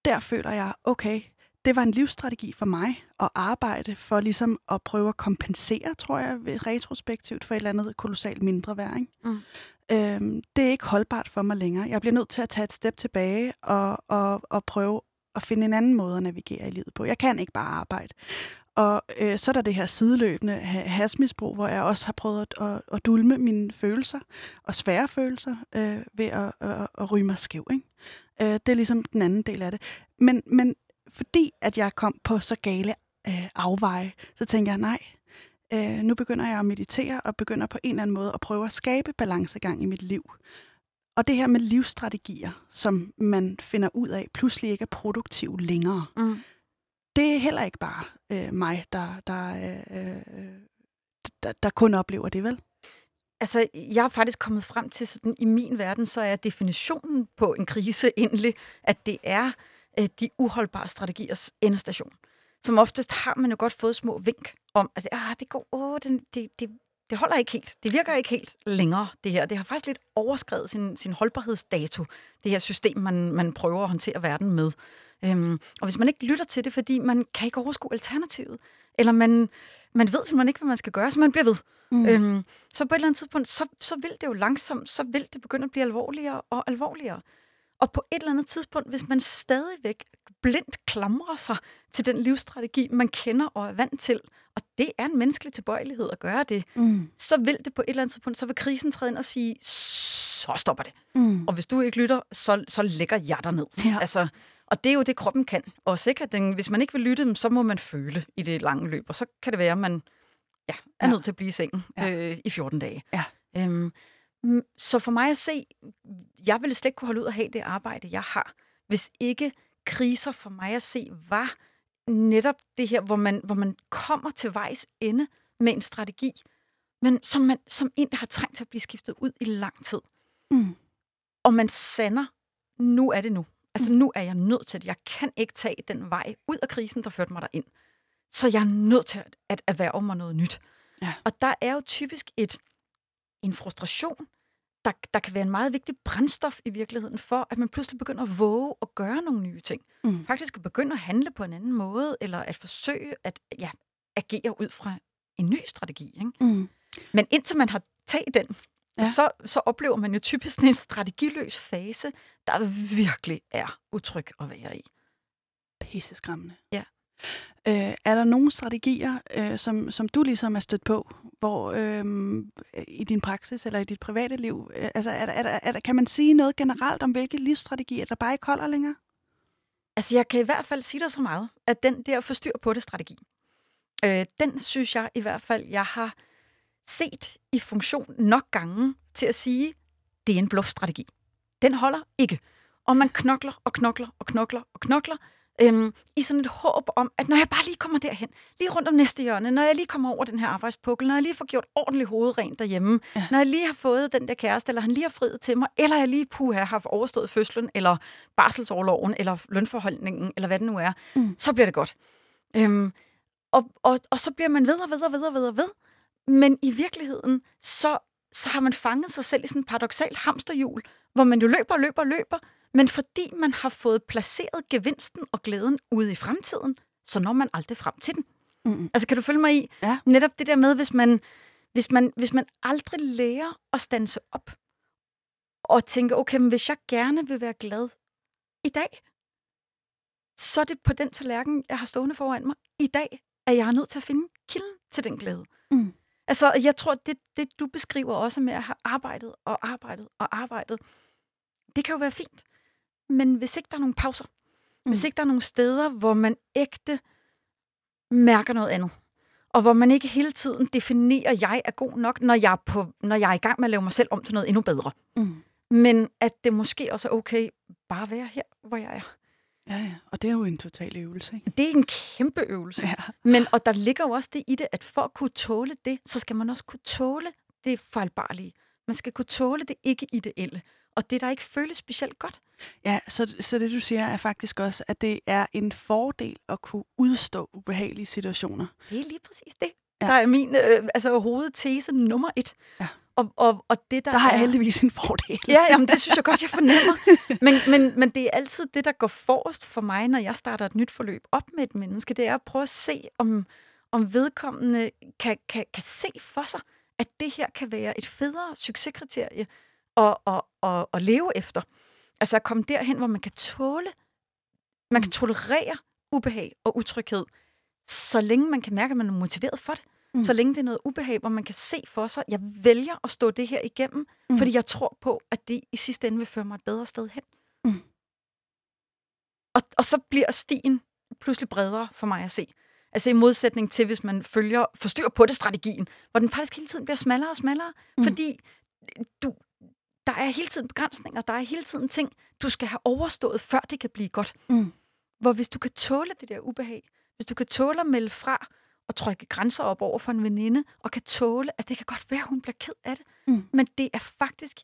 Der føler jeg, okay, det var en livsstrategi for mig at arbejde for ligesom at prøve at kompensere, tror jeg, retrospektivt for et eller andet kolossalt mindre værd. Ikke? Mm. Øhm, det er ikke holdbart for mig længere. Jeg bliver nødt til at tage et step tilbage og, og, og prøve at finde en anden måde at navigere i livet på. Jeg kan ikke bare arbejde. Og øh, så er der det her sideløbende hasmisbrug, hvor jeg også har prøvet at, at, at dulme mine følelser og svære følelser øh, ved at, at, at ryge mig skæv. Ikke? Øh, det er ligesom den anden del af det. Men, men fordi at jeg kom på så gale øh, afveje, så tænker jeg, nej, øh, nu begynder jeg at meditere og begynder på en eller anden måde at prøve at skabe balancegang i mit liv. Og det her med livsstrategier, som man finder ud af, pludselig ikke er produktiv længere. Mm det er heller ikke bare øh, mig, der, der, øh, øh, der, der kun oplever det, vel? Altså, jeg er faktisk kommet frem til, sådan i min verden, så er definitionen på en krise endelig, at det er øh, de uholdbare strategiers endestation. Som oftest har man jo godt fået små vink om, at ah, det går, åh, det, det, det, det holder ikke helt. Det virker ikke helt længere, det her. Det har faktisk lidt overskrevet sin, sin holdbarhedsdato, det her system, man, man prøver at håndtere verden med. Øhm, og hvis man ikke lytter til det, fordi man kan ikke overskue alternativet, eller man, man ved simpelthen ikke, hvad man skal gøre, så man bliver ved. Mm. Øhm, så på et eller andet tidspunkt, så, så vil det jo langsomt, så vil det begynde at blive alvorligere og alvorligere. Og på et eller andet tidspunkt, hvis man stadigvæk blindt klamrer sig til den livsstrategi, man kender og er vant til, og det er en menneskelig tilbøjelighed at gøre det, mm. så vil det på et eller andet tidspunkt, så vil krisen træde ind og sige, så stopper det. Mm. Og hvis du ikke lytter, så, så lægger jeg dig ned. Ja. Altså, og det er jo det, kroppen kan. Og sikkert, den, hvis man ikke vil lytte, så må man føle i det lange løb. Og så kan det være, at man ja, er Ja. nødt til at blive i sengen Ja. øh, i 14 dage. Ja. Øhm, så for mig at se, jeg ville slet ikke kunne holde ud at have det arbejde, jeg har, hvis ikke kriser for mig at se var netop det her, hvor man, hvor man kommer til vejs ende med en strategi, men som, man, som egentlig har trængt til at blive skiftet ud i lang tid. Mm. Og man sander, nu er det nu. Altså nu er jeg nødt til det. Jeg kan ikke tage den vej ud af krisen, der førte mig derind. Så jeg er nødt til at, erhverve mig noget nyt. Ja. Og der er jo typisk et, en frustration, der, der kan være en meget vigtig brændstof i virkeligheden for, at man pludselig begynder at våge at gøre nogle nye ting. Mm. Faktisk at begynde at handle på en anden måde, eller at forsøge at ja, agere ud fra en ny strategi. Ikke? Mm. Men indtil man har taget den, Ja. så, så oplever man jo typisk en strategiløs fase, der virkelig er utryg at være i. Pisseskræmmende. Ja. Øh, er der nogle strategier, øh, som, som du ligesom er stødt på, hvor øh, i din praksis eller i dit private liv, øh, altså er der, er der, er der, kan man sige noget generelt om, hvilke livsstrategier, der bare ikke holder længere? Altså, jeg kan i hvert fald sige dig så meget, at den der forstyr på det strategi, øh, den synes jeg i hvert fald, jeg har set i funktion nok gange til at sige, det er en bluffstrategi. Den holder ikke. Og man knokler og knokler og knokler og knokler, øhm, i sådan et håb om, at når jeg bare lige kommer derhen, lige rundt om næste hjørne, når jeg lige kommer over den her arbejdspukkel, når jeg lige får gjort ordentligt hovedrent derhjemme, Ja. når jeg lige har fået den der kæreste, eller han lige har friet til mig, eller jeg lige puha, har haft overstået fødslen, eller barselsårloven, eller lønforholdningen, eller hvad det nu er, mm. så bliver det godt. Øhm, og, og, og så bliver man ved og ved og ved og ved og ved. Men i virkeligheden, så, så har man fanget sig selv i sådan et paradoxalt hamsterhjul, hvor man jo løber og løber og løber, men fordi man har fået placeret gevinsten og glæden ude i fremtiden, så når man aldrig frem til den. Mm. Altså, kan du følge mig i? Ja. Netop det der med, hvis man, hvis man, hvis man aldrig lærer at standse op, og tænke, okay, men hvis jeg gerne vil være glad i dag, så er det på den tallerken, jeg har stående foran mig i dag, at jeg er nødt til at finde kilden til den glæde. Mm. Altså, jeg tror, det, det du beskriver også med at have arbejdet og arbejdet og arbejdet, det kan jo være fint. Men hvis ikke der er nogle pauser, mm. hvis ikke der er nogle steder, hvor man ægte mærker noget andet, og hvor man ikke hele tiden definerer, at jeg er god nok, når jeg, er på, når jeg er i gang med at lave mig selv om til noget endnu bedre. Mm. Men at det måske også er okay bare at være her, hvor jeg er. Ja, ja. Og det er jo en total øvelse, ikke? Det er en kæmpe øvelse. Ja. Men, og der ligger jo også det i det, at for at kunne tåle det, så skal man også kunne tåle det fejlbarlige. Man skal kunne tåle det ikke ideelle. Og det, der ikke føles specielt godt. Ja, så, så det du siger er faktisk også, at det er en fordel at kunne udstå ubehagelige situationer. Det er lige præcis det. Ja. Der er min øh, altså, hovedtese nummer et. Ja. Og, og, og det, der, Der har jeg heldigvis en fordel. Ja, jamen, det synes jeg godt, jeg fornemmer. Men, men, men det er altid det, der går forrest for mig, når jeg starter et nyt forløb op med et menneske. Det er at prøve at se, om, om vedkommende kan, kan, kan se for sig, at det her kan være et federe succeskriterie at, at, at, at leve efter. Altså at komme derhen, hvor man kan tåle, man kan tolerere ubehag og utryghed, så længe man kan mærke, at man er motiveret for det. Mm. Så længe det er noget ubehag, hvor man kan se for sig, jeg vælger at stå det her igennem, Mm. fordi jeg tror på, at det i sidste ende vil føre mig et bedre sted hen. Mm. Og, og så bliver stien pludselig bredere for mig at se. Altså i modsætning til, hvis man følger forstyr på det strategien, hvor den faktisk hele tiden bliver smallere og smallere, mm. fordi du, der er hele tiden begrænsninger, der er hele tiden ting, du skal have overstået, før det kan blive godt. Mm. Hvor hvis du kan tåle det der ubehag, hvis du kan tåle at melde fra og trykke grænser op over for en veninde, og kan tåle, at det kan godt være, at hun bliver ked af det. Mm. Men det er faktisk,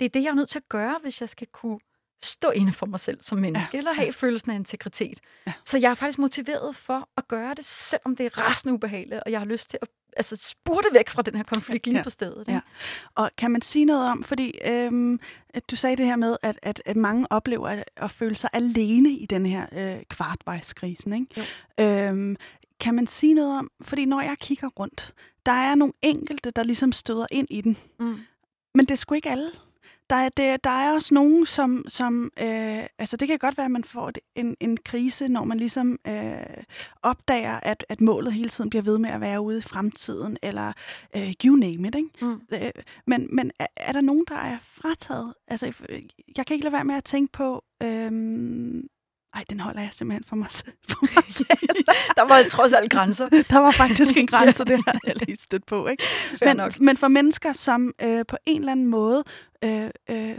det er det, jeg er nødt til at gøre, hvis jeg skal kunne stå inde for mig selv som menneske, Ja, ja, eller have følelsen af integritet. Ja. Så jeg er faktisk motiveret for at gøre det, selvom det er rasende ubehageligt, og jeg har lyst til at altså, spurte væk fra den her konflikt lige Ja. på stedet. Ja. ikke? Og kan man sige noget om, fordi øhm, at du sagde det her med, at, at, at mange oplever at, at føle sig alene i den her øh, kvartvejskrisen, ikke? Øhm, kan man sige noget om, fordi når jeg kigger rundt, der er nogle enkelte, der ligesom støder ind i den, Mm. men det er sgu ikke alle. der, er, det, der er også nogen, som, som øh, altså det kan godt være, at man får en, en krise, når man ligesom øh, opdager, at, at målet hele tiden bliver ved med at være ude i fremtiden, eller øh, you name it, ikke? Mm. Øh, men men er, er der nogen, der er frataget? Altså, jeg kan ikke lade være med at tænke på, øh, ej, den holder jeg simpelthen for mig, for mig selv. der var trods alt grænser. der var faktisk en grænse, det har jeg lige stødt på. Ikke? Men, nok. men for mennesker, som øh, på en eller anden måde øh, øh,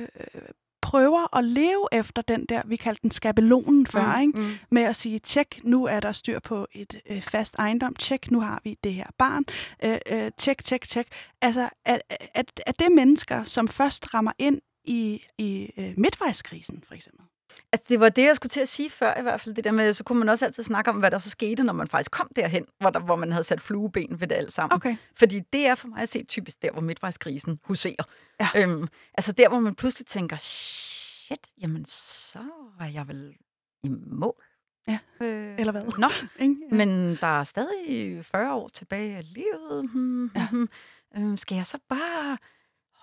prøver at leve efter den der, vi kaldte den skabelonen før, mm, ikke? Mm. med at sige, tjek, nu er der styr på et øh, fast ejendom, tjek, nu har vi det her barn, øh, øh, tjek, tjek, tjek. Altså, at, at, at det mennesker, som først rammer ind i, i øh, midtvejskrisen, for eksempel. Altså, det var det, jeg skulle til at sige før i hvert fald. Det der med, så kunne man også altid snakke om, hvad der så skete, når man faktisk kom derhen, hvor, der, hvor man havde sat flueben ved det alt sammen. Okay. Fordi det er for mig at se typisk der, hvor midtvejskrisen huserer. Ja. Øhm, altså der, hvor man pludselig tænker, shit, jamen så er jeg vel i mål. Ja, øh, eller hvad? Nå, ja. men der er stadig 40 år tilbage af livet. Hmm, ja. hmm, skal jeg så bare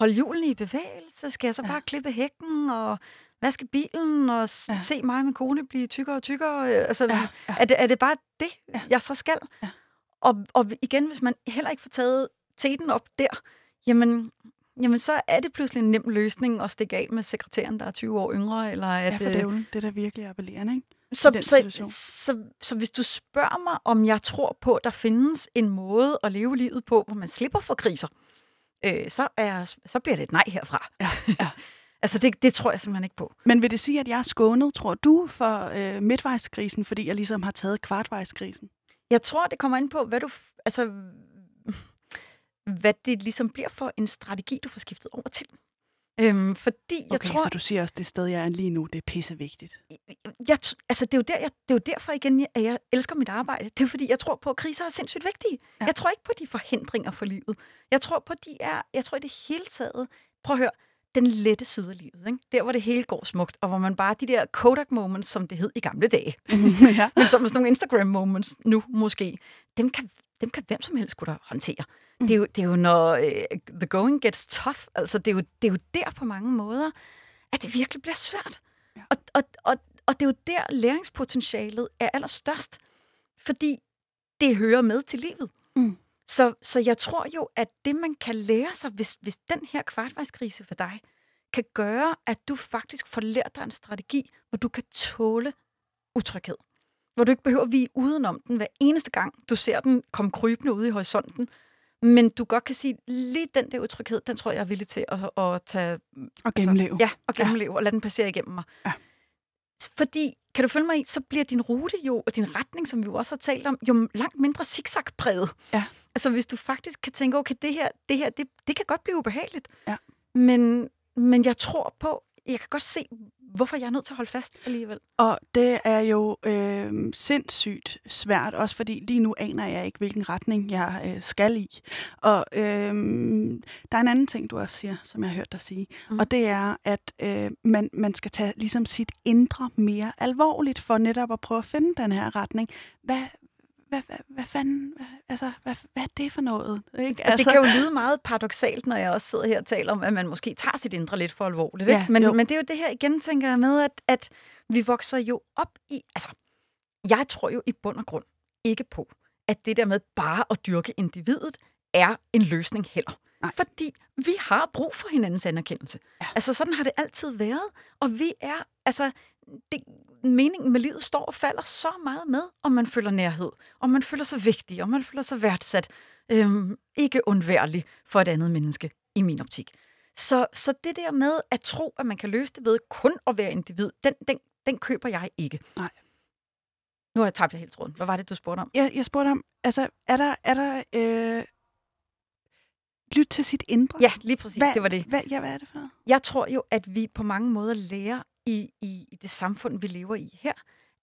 holde julen i bevægelse? Skal jeg så bare ja. klippe hækken og vaske bilen og ja. se mig og min kone blive tykkere og tykkere. Øh, altså, ja, ja. Er, det, er det bare det, ja. jeg så skal? Ja. Og, og igen, hvis man heller ikke får taget teten op der, jamen, jamen så er det pludselig en nem løsning at stikke af med sekretæren, der er 20 år yngre. Eller at, ja, for det er, jo, det er da virkelig appellerende, ikke? Så, så, så, så, så hvis du spørger mig, om jeg tror på, at der findes en måde at leve livet på, hvor man slipper for kriser, øh, så, er, så bliver det et nej herfra. Ja, ja. Altså, det, det tror jeg simpelthen ikke på. Men vil det sige, at jeg er skånet, tror du, for øh, midtvejskrisen, fordi jeg ligesom har taget kvartvejskrisen? Jeg tror, det kommer ind på, hvad du... Altså, hvad det ligesom bliver for en strategi, du får skiftet over til. Øhm, fordi jeg okay, tror, så du siger også, at det sted, jeg er lige nu, det er pissevigtigt. Jeg, altså, det, er jo der, jeg, det er jo derfor igen, at jeg elsker mit arbejde. Det er jo fordi, jeg tror på, at kriser er sindssygt vigtige. Ja. Jeg tror ikke på de forhindringer for livet. Jeg tror på, de er... Jeg tror i det hele taget... Prøv at høre den lette side af livet. Ikke? Der, hvor det hele går smukt, og hvor man bare, de der Kodak-moments, som det hed i gamle dage, ja. men som er sådan nogle Instagram-moments nu måske, dem kan, dem kan hvem som helst kunne da håndtere. Mm. Det, er jo, det er jo, når uh, the going gets tough, altså det er, jo, det er jo der på mange måder, at det virkelig bliver svært. Ja. Og, og, og, og det er jo der, læringspotentialet er allerstørst, fordi det hører med til livet. Mm. Så, så jeg tror jo, at det, man kan lære sig, hvis, hvis den her kvartvejskrise for dig, kan gøre, at du faktisk får lært dig en strategi, hvor du kan tåle utryghed. Hvor du ikke behøver at vige udenom den hver eneste gang, du ser den komme krybende ude i horisonten. Men du godt kan sige, lige den der utryghed, den tror jeg er villig til at, at tage... Og gennemleve. Altså, ja, og gennemleve, ja. og lade den passere igennem mig. Ja. Fordi, kan du følge mig i, så bliver din rute jo, og din retning, som vi jo også har talt om, jo langt mindre zigzag-præget. Ja. Altså hvis du faktisk kan tænke, okay, det her, det her, det, det kan godt blive ubehageligt. Ja. Men, men jeg tror på, jeg kan godt se, hvorfor jeg er nødt til at holde fast alligevel. Og det er jo øh, sindssygt svært, også fordi lige nu aner jeg ikke, hvilken retning jeg øh, skal i. Og øh, der er en anden ting, du også siger, som jeg har hørt dig sige, mm. og det er, at øh, man, man skal tage ligesom sit indre mere alvorligt, for netop at prøve at finde den her retning. Hvad, hvad, hvad, hvad fanden, hvad, altså, hvad, hvad er det for noget? Ikke? Altså. Det kan jo lyde meget paradoxalt, når jeg også sidder her og taler om, at man måske tager sit indre lidt for alvorligt. Ikke? Ja, men, men det er jo det her igen, tænker jeg med, at, at vi vokser jo op i... Altså, jeg tror jo i bund og grund ikke på, at det der med bare at dyrke individet er en løsning heller. Nej. Fordi vi har brug for hinandens anerkendelse. Ja. Altså sådan har det altid været. Og vi er, altså, det, meningen med livet står og falder så meget med, om man føler nærhed, om man føler sig vigtig, om man føler sig værdsat, øhm, ikke undværlig for et andet menneske, i min optik. Så, så det der med at tro, at man kan løse det ved kun at være individ, den, den, den køber jeg ikke. Nej. Nu har jeg tabt helt tråden. Hvad var det, du spurgte om? Jeg, jeg spurgte om, altså, er der, er der øh, lyt til sit indre? Ja, lige præcis. Hvad, det var det. Hvad, ja, hvad er det for? Jeg tror jo, at vi på mange måder lærer i, i, i det samfund, vi lever i her,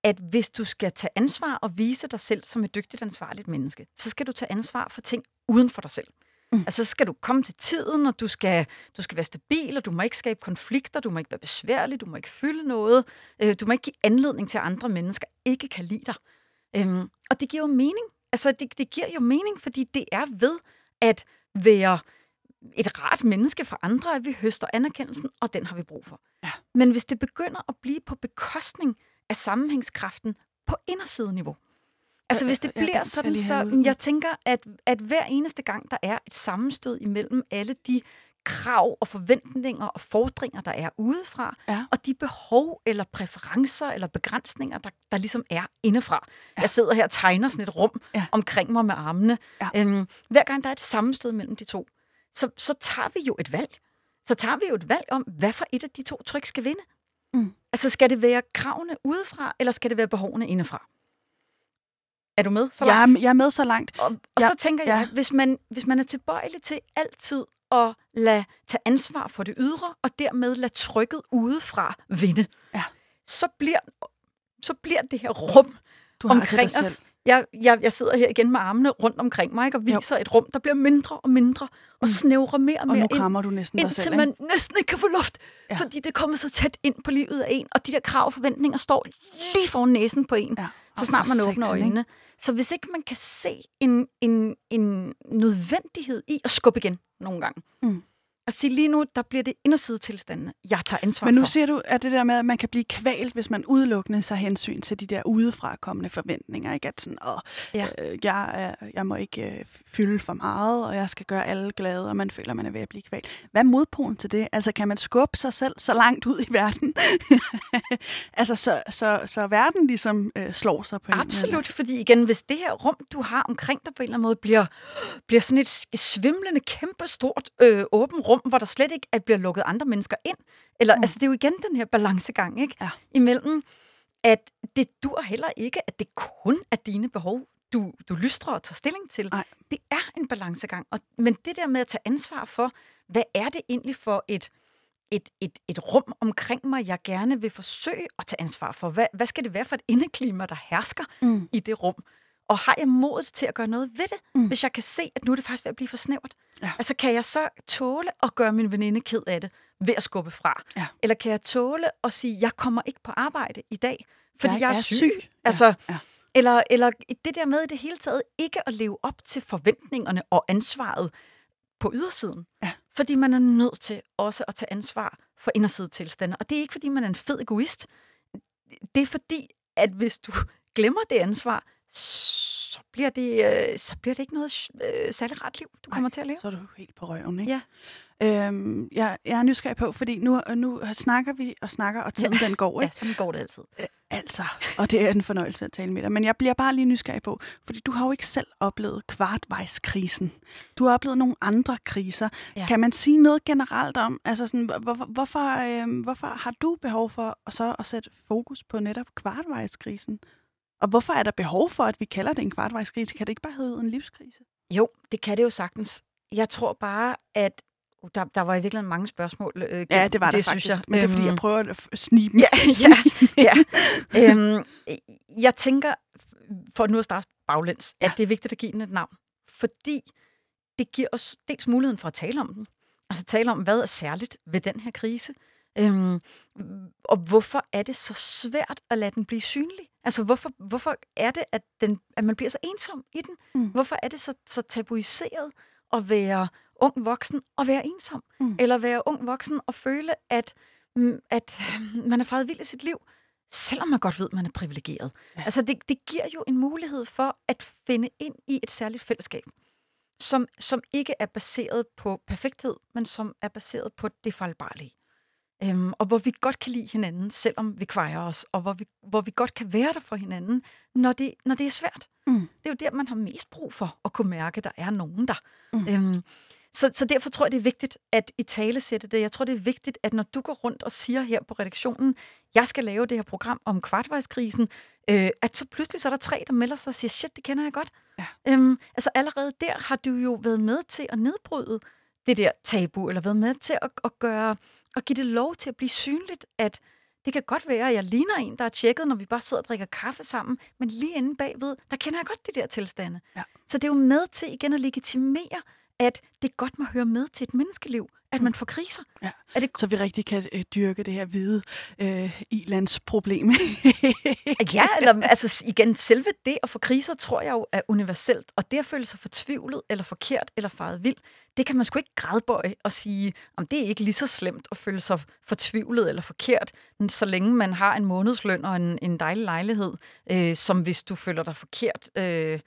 at hvis du skal tage ansvar og vise dig selv som et dygtigt, ansvarligt menneske, så skal du tage ansvar for ting uden for dig selv. Mm. Altså, så skal du komme til tiden, og du skal, du skal være stabil, og du må ikke skabe konflikter, du må ikke være besværlig, du må ikke fylde noget, øh, du må ikke give anledning til, at andre mennesker ikke kan lide dig. Øhm, og det giver jo mening. Altså, det, det giver jo mening, fordi det er ved at være et rart menneske for andre, at vi høster anerkendelsen, og den har vi brug for. Ja. Men hvis det begynder at blive på bekostning af sammenhængskraften på indersideniveau, Altså hvis det bliver skal sådan, så jeg tænker, at, at hver eneste gang, der er et sammenstød imellem alle de krav og forventninger og fordringer, der er udefra, Ja. og de behov eller præferencer eller begrænsninger, der, der ligesom er indefra. Ja. Jeg sidder her og tegner sådan et rum ja. omkring mig med armene. Ja. Øhm, hver gang der er et sammenstød mellem de to, så, så tager vi jo et valg. Så tager vi jo et valg om, hvad for et af de to tryk skal vinde. Mm. Altså skal det være kravene udefra, eller skal det være behovene indefra? Er du med så Jeg langt? er, jeg er med så langt. Og, og Ja, så tænker jeg, ja. hvis man, hvis man er tilbøjelig til altid at lade tage ansvar for det ydre, og dermed lade trykket udefra vinde, Ja. så, bliver, så bliver det her rum Du omkring os. Jeg, jeg, jeg sidder her igen med armene rundt omkring mig, ikke, og Jo. viser et rum, der bliver mindre og mindre, og Mm. snævrer mere og Og mere nu ind, krammer du næsten dig indtil selv, man ikke? næsten ikke kan få luft, Ja. fordi det er kommet så tæt ind på livet af en, og de der krav og forventninger står lige foran næsen på en Ja. så Og snart man åbner øjnene. Så hvis ikke man kan se en, en, en nødvendighed i at skubbe igen nogle gange, Mm. At sige lige nu, der bliver det indersidetilstandene, jeg tager ansvar Men nu for. siger du, at det der med, at man kan blive kvalt, hvis man udelukkende så hensyn til de der udefra kommende forventninger. Ikke? At sådan, åh, Ja. øh, jeg, er, jeg må ikke øh, fylde for meget, og jeg skal gøre alle glade, og man føler, man er ved at blive kvalt. Hvad er modpolen til det? Altså, kan man skubbe sig selv så langt ud i verden? altså, så, så, så verden ligesom øh, slår sig på en Absolut, fordi igen, hvis det her rum, du har omkring dig på en eller anden måde, bliver, bliver sådan et svimlende, kæmpestort øh, åben rum, hvor der slet ikke er, bliver lukket andre mennesker ind. Eller, Mm. altså, det er jo igen den her balancegang, ikke? Ja. Imellem, at det dur heller ikke, at det kun er dine behov, du, du lystrer og tager stilling til. Nej. Det er en balancegang. Og, men det der med at tage ansvar for, hvad er det egentlig for et, et, et, et rum omkring mig, jeg gerne vil forsøge at tage ansvar for? Hvad, hvad skal det være for et indeklima, der hersker Mm. i det rum? Og har jeg modet til at gøre noget ved det, Mm. hvis jeg kan se, at nu er det faktisk ved at blive for snævert? Ja. Altså, kan jeg så tåle at gøre min veninde ked af det ved at skubbe fra? Ja. Eller kan jeg tåle at sige, jeg kommer ikke på arbejde i dag, fordi jeg, jeg er, syg? Ja. Altså, ja. eller, eller det der med i det hele taget ikke at leve op til forventningerne og ansvaret på ydersiden. Ja. Fordi man er nødt til også at tage ansvar for indersidetilstande. Og det er ikke, fordi man er en fed egoist. Det er fordi, at hvis du glemmer det ansvar, så bliver det, øh, så bliver det ikke noget øh, særligt rart liv, du kommer til at leve. Så er du helt på røven, ikke? Ja. Øhm, jeg, jeg er nysgerrig på, fordi nu, nu snakker vi og snakker, og tiden den går, Ja, ikke? sådan går det altid. Altså, og det er en fornøjelse at tale med dig. Men jeg bliver bare lige nysgerrig på, fordi du har jo ikke selv oplevet kvartvejskrisen. Du har oplevet nogle andre kriser. Ja. Ja. Kan man sige noget generelt om, altså sådan, hvor, hvor- hvorfor, øh, hvorfor har du behov for så at sætte fokus på netop kvartvejskrisen? Og hvorfor er der behov for, at vi kalder det en kvartvejskrise? Kan det ikke bare hedde en livskrise? Jo, det kan det jo sagtens. Jeg tror bare, at uh, der, der var i virkeligheden mange spørgsmål. Øh, Ja, det var der synes faktisk. jeg. Men det er, fordi jeg Øhm, prøver at snige dem. Ja, ja, ja. øhm, jeg tænker, for nu at starte baglæns, ja. at det er vigtigt at give den et navn. Fordi det giver os dels muligheden for at tale om den. Altså tale om, hvad er særligt ved den her krise. Øhm, og hvorfor er det så svært at lade den blive synlig? Altså hvorfor, hvorfor er det, at, den, at man bliver så ensom i den? Mm. Hvorfor er det så, så tabuiseret at være ung voksen og være ensom? Mm. Eller være ung voksen og føle, at, mm, at man er faret vild i sit liv, selvom man godt ved, at man er privilegeret. Ja. Altså det, det giver jo en mulighed for at finde ind i et særligt fællesskab, som, som ikke er baseret på perfekthed, men som er baseret på det fejlbarlige. Øhm, og hvor vi godt kan lide hinanden, selvom vi kvejer os, og hvor vi, hvor vi godt kan være der for hinanden, når det, når det er svært. Mm. Det er jo der, man har mest brug for at kunne mærke, at der er nogen der. Mm. Øhm, så, så derfor tror jeg, det er vigtigt at i tale sætte det. Jeg tror, det er vigtigt, at når du går rundt og siger her på redaktionen, jeg skal lave det her program om kvartvejskrisen, øh, at så pludselig så er der tre, der melder sig og siger, shit, det kender jeg godt. Ja. Øhm, altså allerede der har du jo været med til at nedbryde det der tabu, eller været med til at, at gøre, at give det lov til at blive synligt, at det kan godt være, at jeg ligner en, der er tjekket, når vi bare sidder og drikker kaffe sammen, men lige inde bagved, der kender jeg godt de der tilstande. Ja. Så det er jo med til igen at legitimere, at det godt må høre med til et menneskeliv, at man får kriser. Ja. Er det... Så vi rigtig kan øh, dyrke det her hvide øh, ilandsproblem. ja, eller altså igen, selve det at få kriser, tror jeg jo er universelt. Og det at føle sig fortvivlet, eller forkert, eller faret vild, det kan man sgu ikke grædbøje og sige, om det er ikke lige så slemt at føle sig fortvivlet eller forkert, så længe man har en månedsløn og en, en dejlig lejlighed, øh, som hvis du føler dig forkert, øh,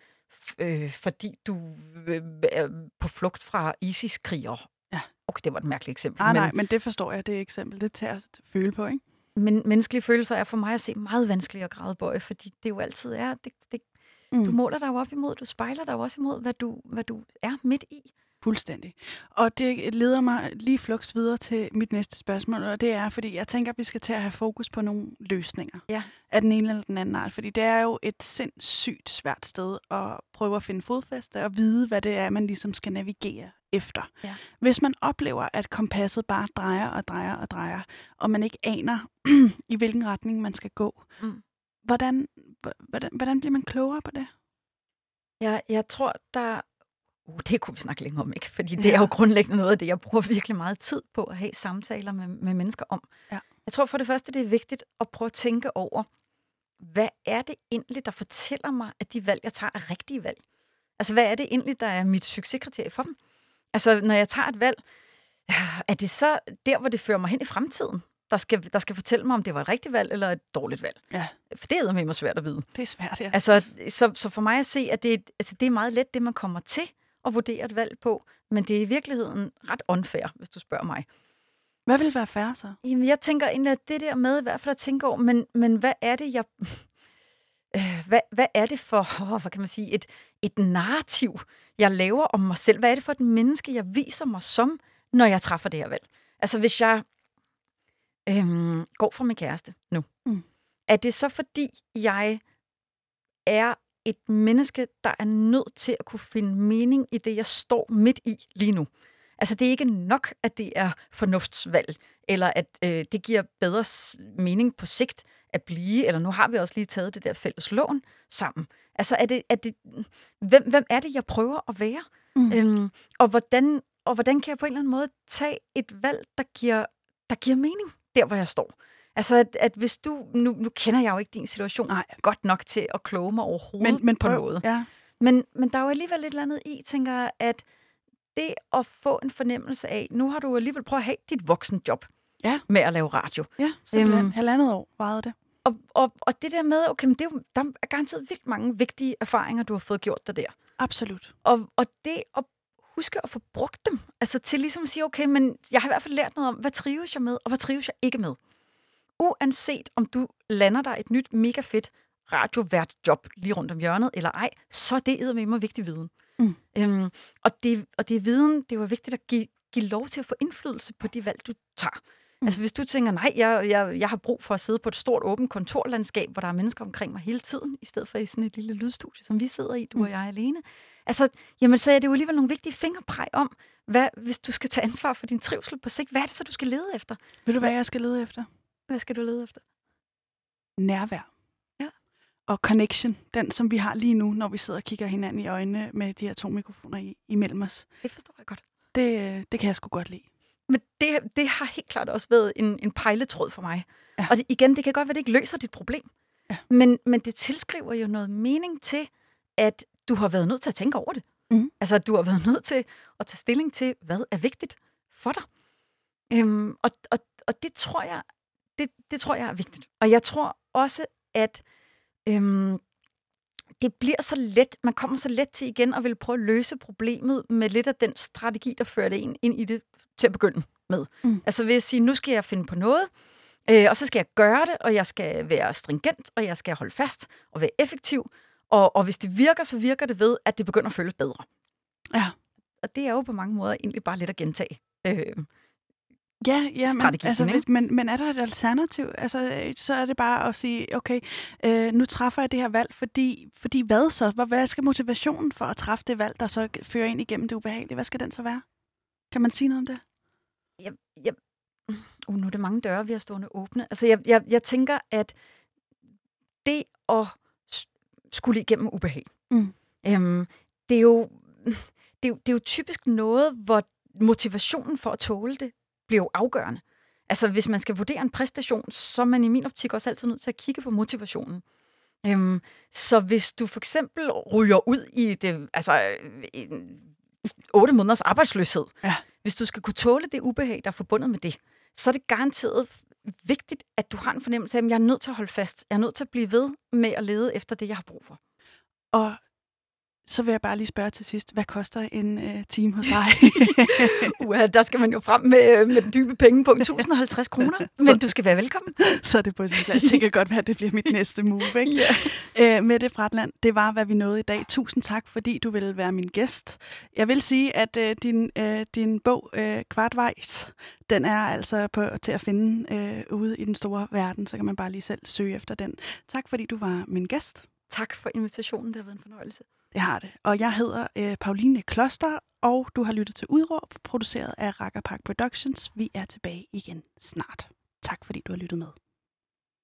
øh, fordi du øh, er på flugt fra ISIS-krigere. Ja. Okay, det var et mærkeligt eksempel. Nej, men, nej, men det forstår jeg, det eksempel. Det tager jeg at føle på, ikke? Men menneskelige følelser er for mig at se meget vanskelige at grædebøje, fordi det jo altid er, det, det, mm. du måler dig jo op imod, du spejler dig jo også imod, hvad du, hvad du er midt i. Fuldstændig. Og det leder mig lige flux videre til mit næste spørgsmål, og det er, fordi jeg tænker, at vi skal til at have fokus på nogle løsninger ja. af den ene eller den anden art, fordi det er jo et sindssygt svært sted at prøve at finde fodfæste og vide, hvad det er, man ligesom skal navigere efter. Ja. Hvis man oplever, at kompasset bare drejer og drejer og drejer, og man ikke aner, i hvilken retning man skal gå, mm. hvordan, hvordan, hvordan bliver man klogere på det? Ja, jeg tror, der Uh, det kunne vi snakke længere om, ikke? Fordi det ja. er jo grundlæggende noget af det, jeg bruger virkelig meget tid på at have samtaler med, med mennesker om. Ja. Jeg tror for det første, det er vigtigt at prøve at tænke over, hvad er det egentlig, der fortæller mig, at de valg, jeg tager, er rigtige valg? Altså, hvad er det egentlig, der er mit succeskriterie for dem? Altså, når jeg tager et valg, er det så der, hvor det fører mig hen i fremtiden, der skal, der skal fortælle mig, om det var et rigtigt valg eller et dårligt valg? Ja. For det er med svært at vide. Det er svært, ja. Altså, så, så for mig at se, at det, altså, det er meget let, det man kommer til at vurdere et valg på, men det er i virkeligheden ret unfair, hvis du spørger mig. Hvad vil være fair så? Jamen, jeg tænker egentlig, at det der med i hvert fald at tænke over, men, men hvad er det, jeg... Øh, hvad, hvad er det for, oh, hvad kan man sige, et, et narrativ, jeg laver om mig selv? Hvad er det for et menneske, jeg viser mig som, når jeg træffer det her valg? Altså, hvis jeg øhm, går fra min kæreste nu, mm. er det så fordi, jeg er et menneske, der er nødt til at kunne finde mening i det, jeg står midt i lige nu. Altså, det er ikke nok, at det er fornuftsvalg, eller at øh, det giver bedre mening på sigt at blive, eller nu har vi også lige taget det der fælles lån sammen. Altså, er det, er det, hvem, hvem er det, jeg prøver at være? Mm. Øhm, og, hvordan, og hvordan kan jeg på en eller anden måde tage et valg, der giver, der giver mening der, hvor jeg står? Altså, at, at hvis du... Nu, nu kender jeg jo ikke din situation Nej. godt nok til at kloge mig overhovedet men, men på noget. Ja. Men, men der er jo alligevel et eller andet i, tænker jeg, at det at få en fornemmelse af, nu har du alligevel prøvet at have dit voksenjob ja. med at lave radio. Ja, simpelthen. Øhm, Halvandet år varede det. Og, og, og det der med, okay, men det er jo, der er garanteret vildt mange vigtige erfaringer, du har fået gjort dig der. Absolut. Og, og det at huske at få brugt dem, altså til ligesom at sige, okay, men jeg har i hvert fald lært noget om, hvad trives jeg med, og hvad trives jeg ikke med uanset om du lander dig et nyt mega fedt radiovært job lige rundt om hjørnet eller ej, så er det med mig vigtig viden. Mm. Øhm, og, det, og det er viden, det var vigtigt at give, give lov til at få indflydelse på de valg, du tager. Mm. Altså hvis du tænker, nej, jeg, jeg, jeg har brug for at sidde på et stort åbent kontorlandskab, hvor der er mennesker omkring mig hele tiden, i stedet for i sådan et lille lydstudie, som vi sidder i, du mm. og jeg alene. Altså, jamen så er det jo alligevel nogle vigtige fingerpræg om, hvad, hvis du skal tage ansvar for din trivsel på sigt, hvad er det så, du skal lede efter? Vil du, hvad jeg skal lede efter? Hvad skal du lede efter? Nærvær. Ja. Og connection, den som vi har lige nu, når vi sidder og kigger hinanden i øjnene med de her to mikrofoner i, imellem os. Det forstår jeg godt. Det, det kan jeg sgu godt lide. Men det, det har helt klart også været en, en pejletråd for mig. Ja. Og det, igen, det kan godt være, at det ikke løser dit problem. Ja. Men, men det tilskriver jo noget mening til, at du har været nødt til at tænke over det. Mm. Altså, at du har været nødt til at tage stilling til, hvad er vigtigt for dig. Øhm, og, og, og det tror jeg det, det tror jeg er vigtigt. Og jeg tror også, at øhm, det bliver så let, man kommer så let til igen at vil prøve at løse problemet med lidt af den strategi, der det ind, ind i det til at begynde med. Mm. Altså ved at sige, nu skal jeg finde på noget, øh, og så skal jeg gøre det, og jeg skal være stringent, og jeg skal holde fast og være effektiv. Og, og hvis det virker, så virker det ved, at det begynder at føles bedre. Ja. Og det er jo på mange måder egentlig bare lidt at gentage. Øh, Ja, ja men, altså, men, men er der et alternativ? Altså, så er det bare at sige, okay, øh, nu træffer jeg det her valg, fordi, fordi hvad så? Hvad, hvad skal motivationen for at træffe det valg, der så fører ind igennem det ubehagelige? Hvad skal den så være? Kan man sige noget om det? Jeg, jeg, uh, nu er det mange døre, vi har stående åbne. Altså, jeg, jeg, jeg tænker, at det at skulle igennem ubehag, mm. øhm, det er jo det, er jo, det er jo typisk noget, hvor motivationen for at tåle det bliver jo afgørende. Altså, hvis man skal vurdere en præstation, så er man i min optik også altid nødt til at kigge på motivationen. Øhm, så hvis du for eksempel ryger ud i det, altså, en, 8 måneders arbejdsløshed, Ja. hvis du skal kunne tåle det ubehag, der er forbundet med det, så er det garanteret vigtigt, at du har en fornemmelse af, at jeg er nødt til at holde fast. Jeg er nødt til at blive ved med at lede efter det, jeg har brug for. Og så vil jeg bare lige spørge til sidst, hvad koster en øh, time hos dig? Uha, der skal man jo frem med, med den dybe pengepunkt. 1050 kroner, men du skal være velkommen. så er det på sin plads. Det kan godt være, at det bliver mit næste move. Ikke? Ja. Øh, Mette Fratland, det var, hvad vi nåede i dag. Tusind tak, fordi du ville være min gæst. Jeg vil sige, at øh, din, øh, din bog, øh, Kvartvejs, den er altså på, til at finde øh, ude i den store verden, så kan man bare lige selv søge efter den. Tak, fordi du var min gæst. Tak for invitationen, det har været en fornøjelse. Det har det. Og jeg hedder øh, Pauline Kloster, og du har lyttet til Udråb, produceret af Rakkerpark Productions. Vi er tilbage igen snart. Tak fordi du har lyttet med.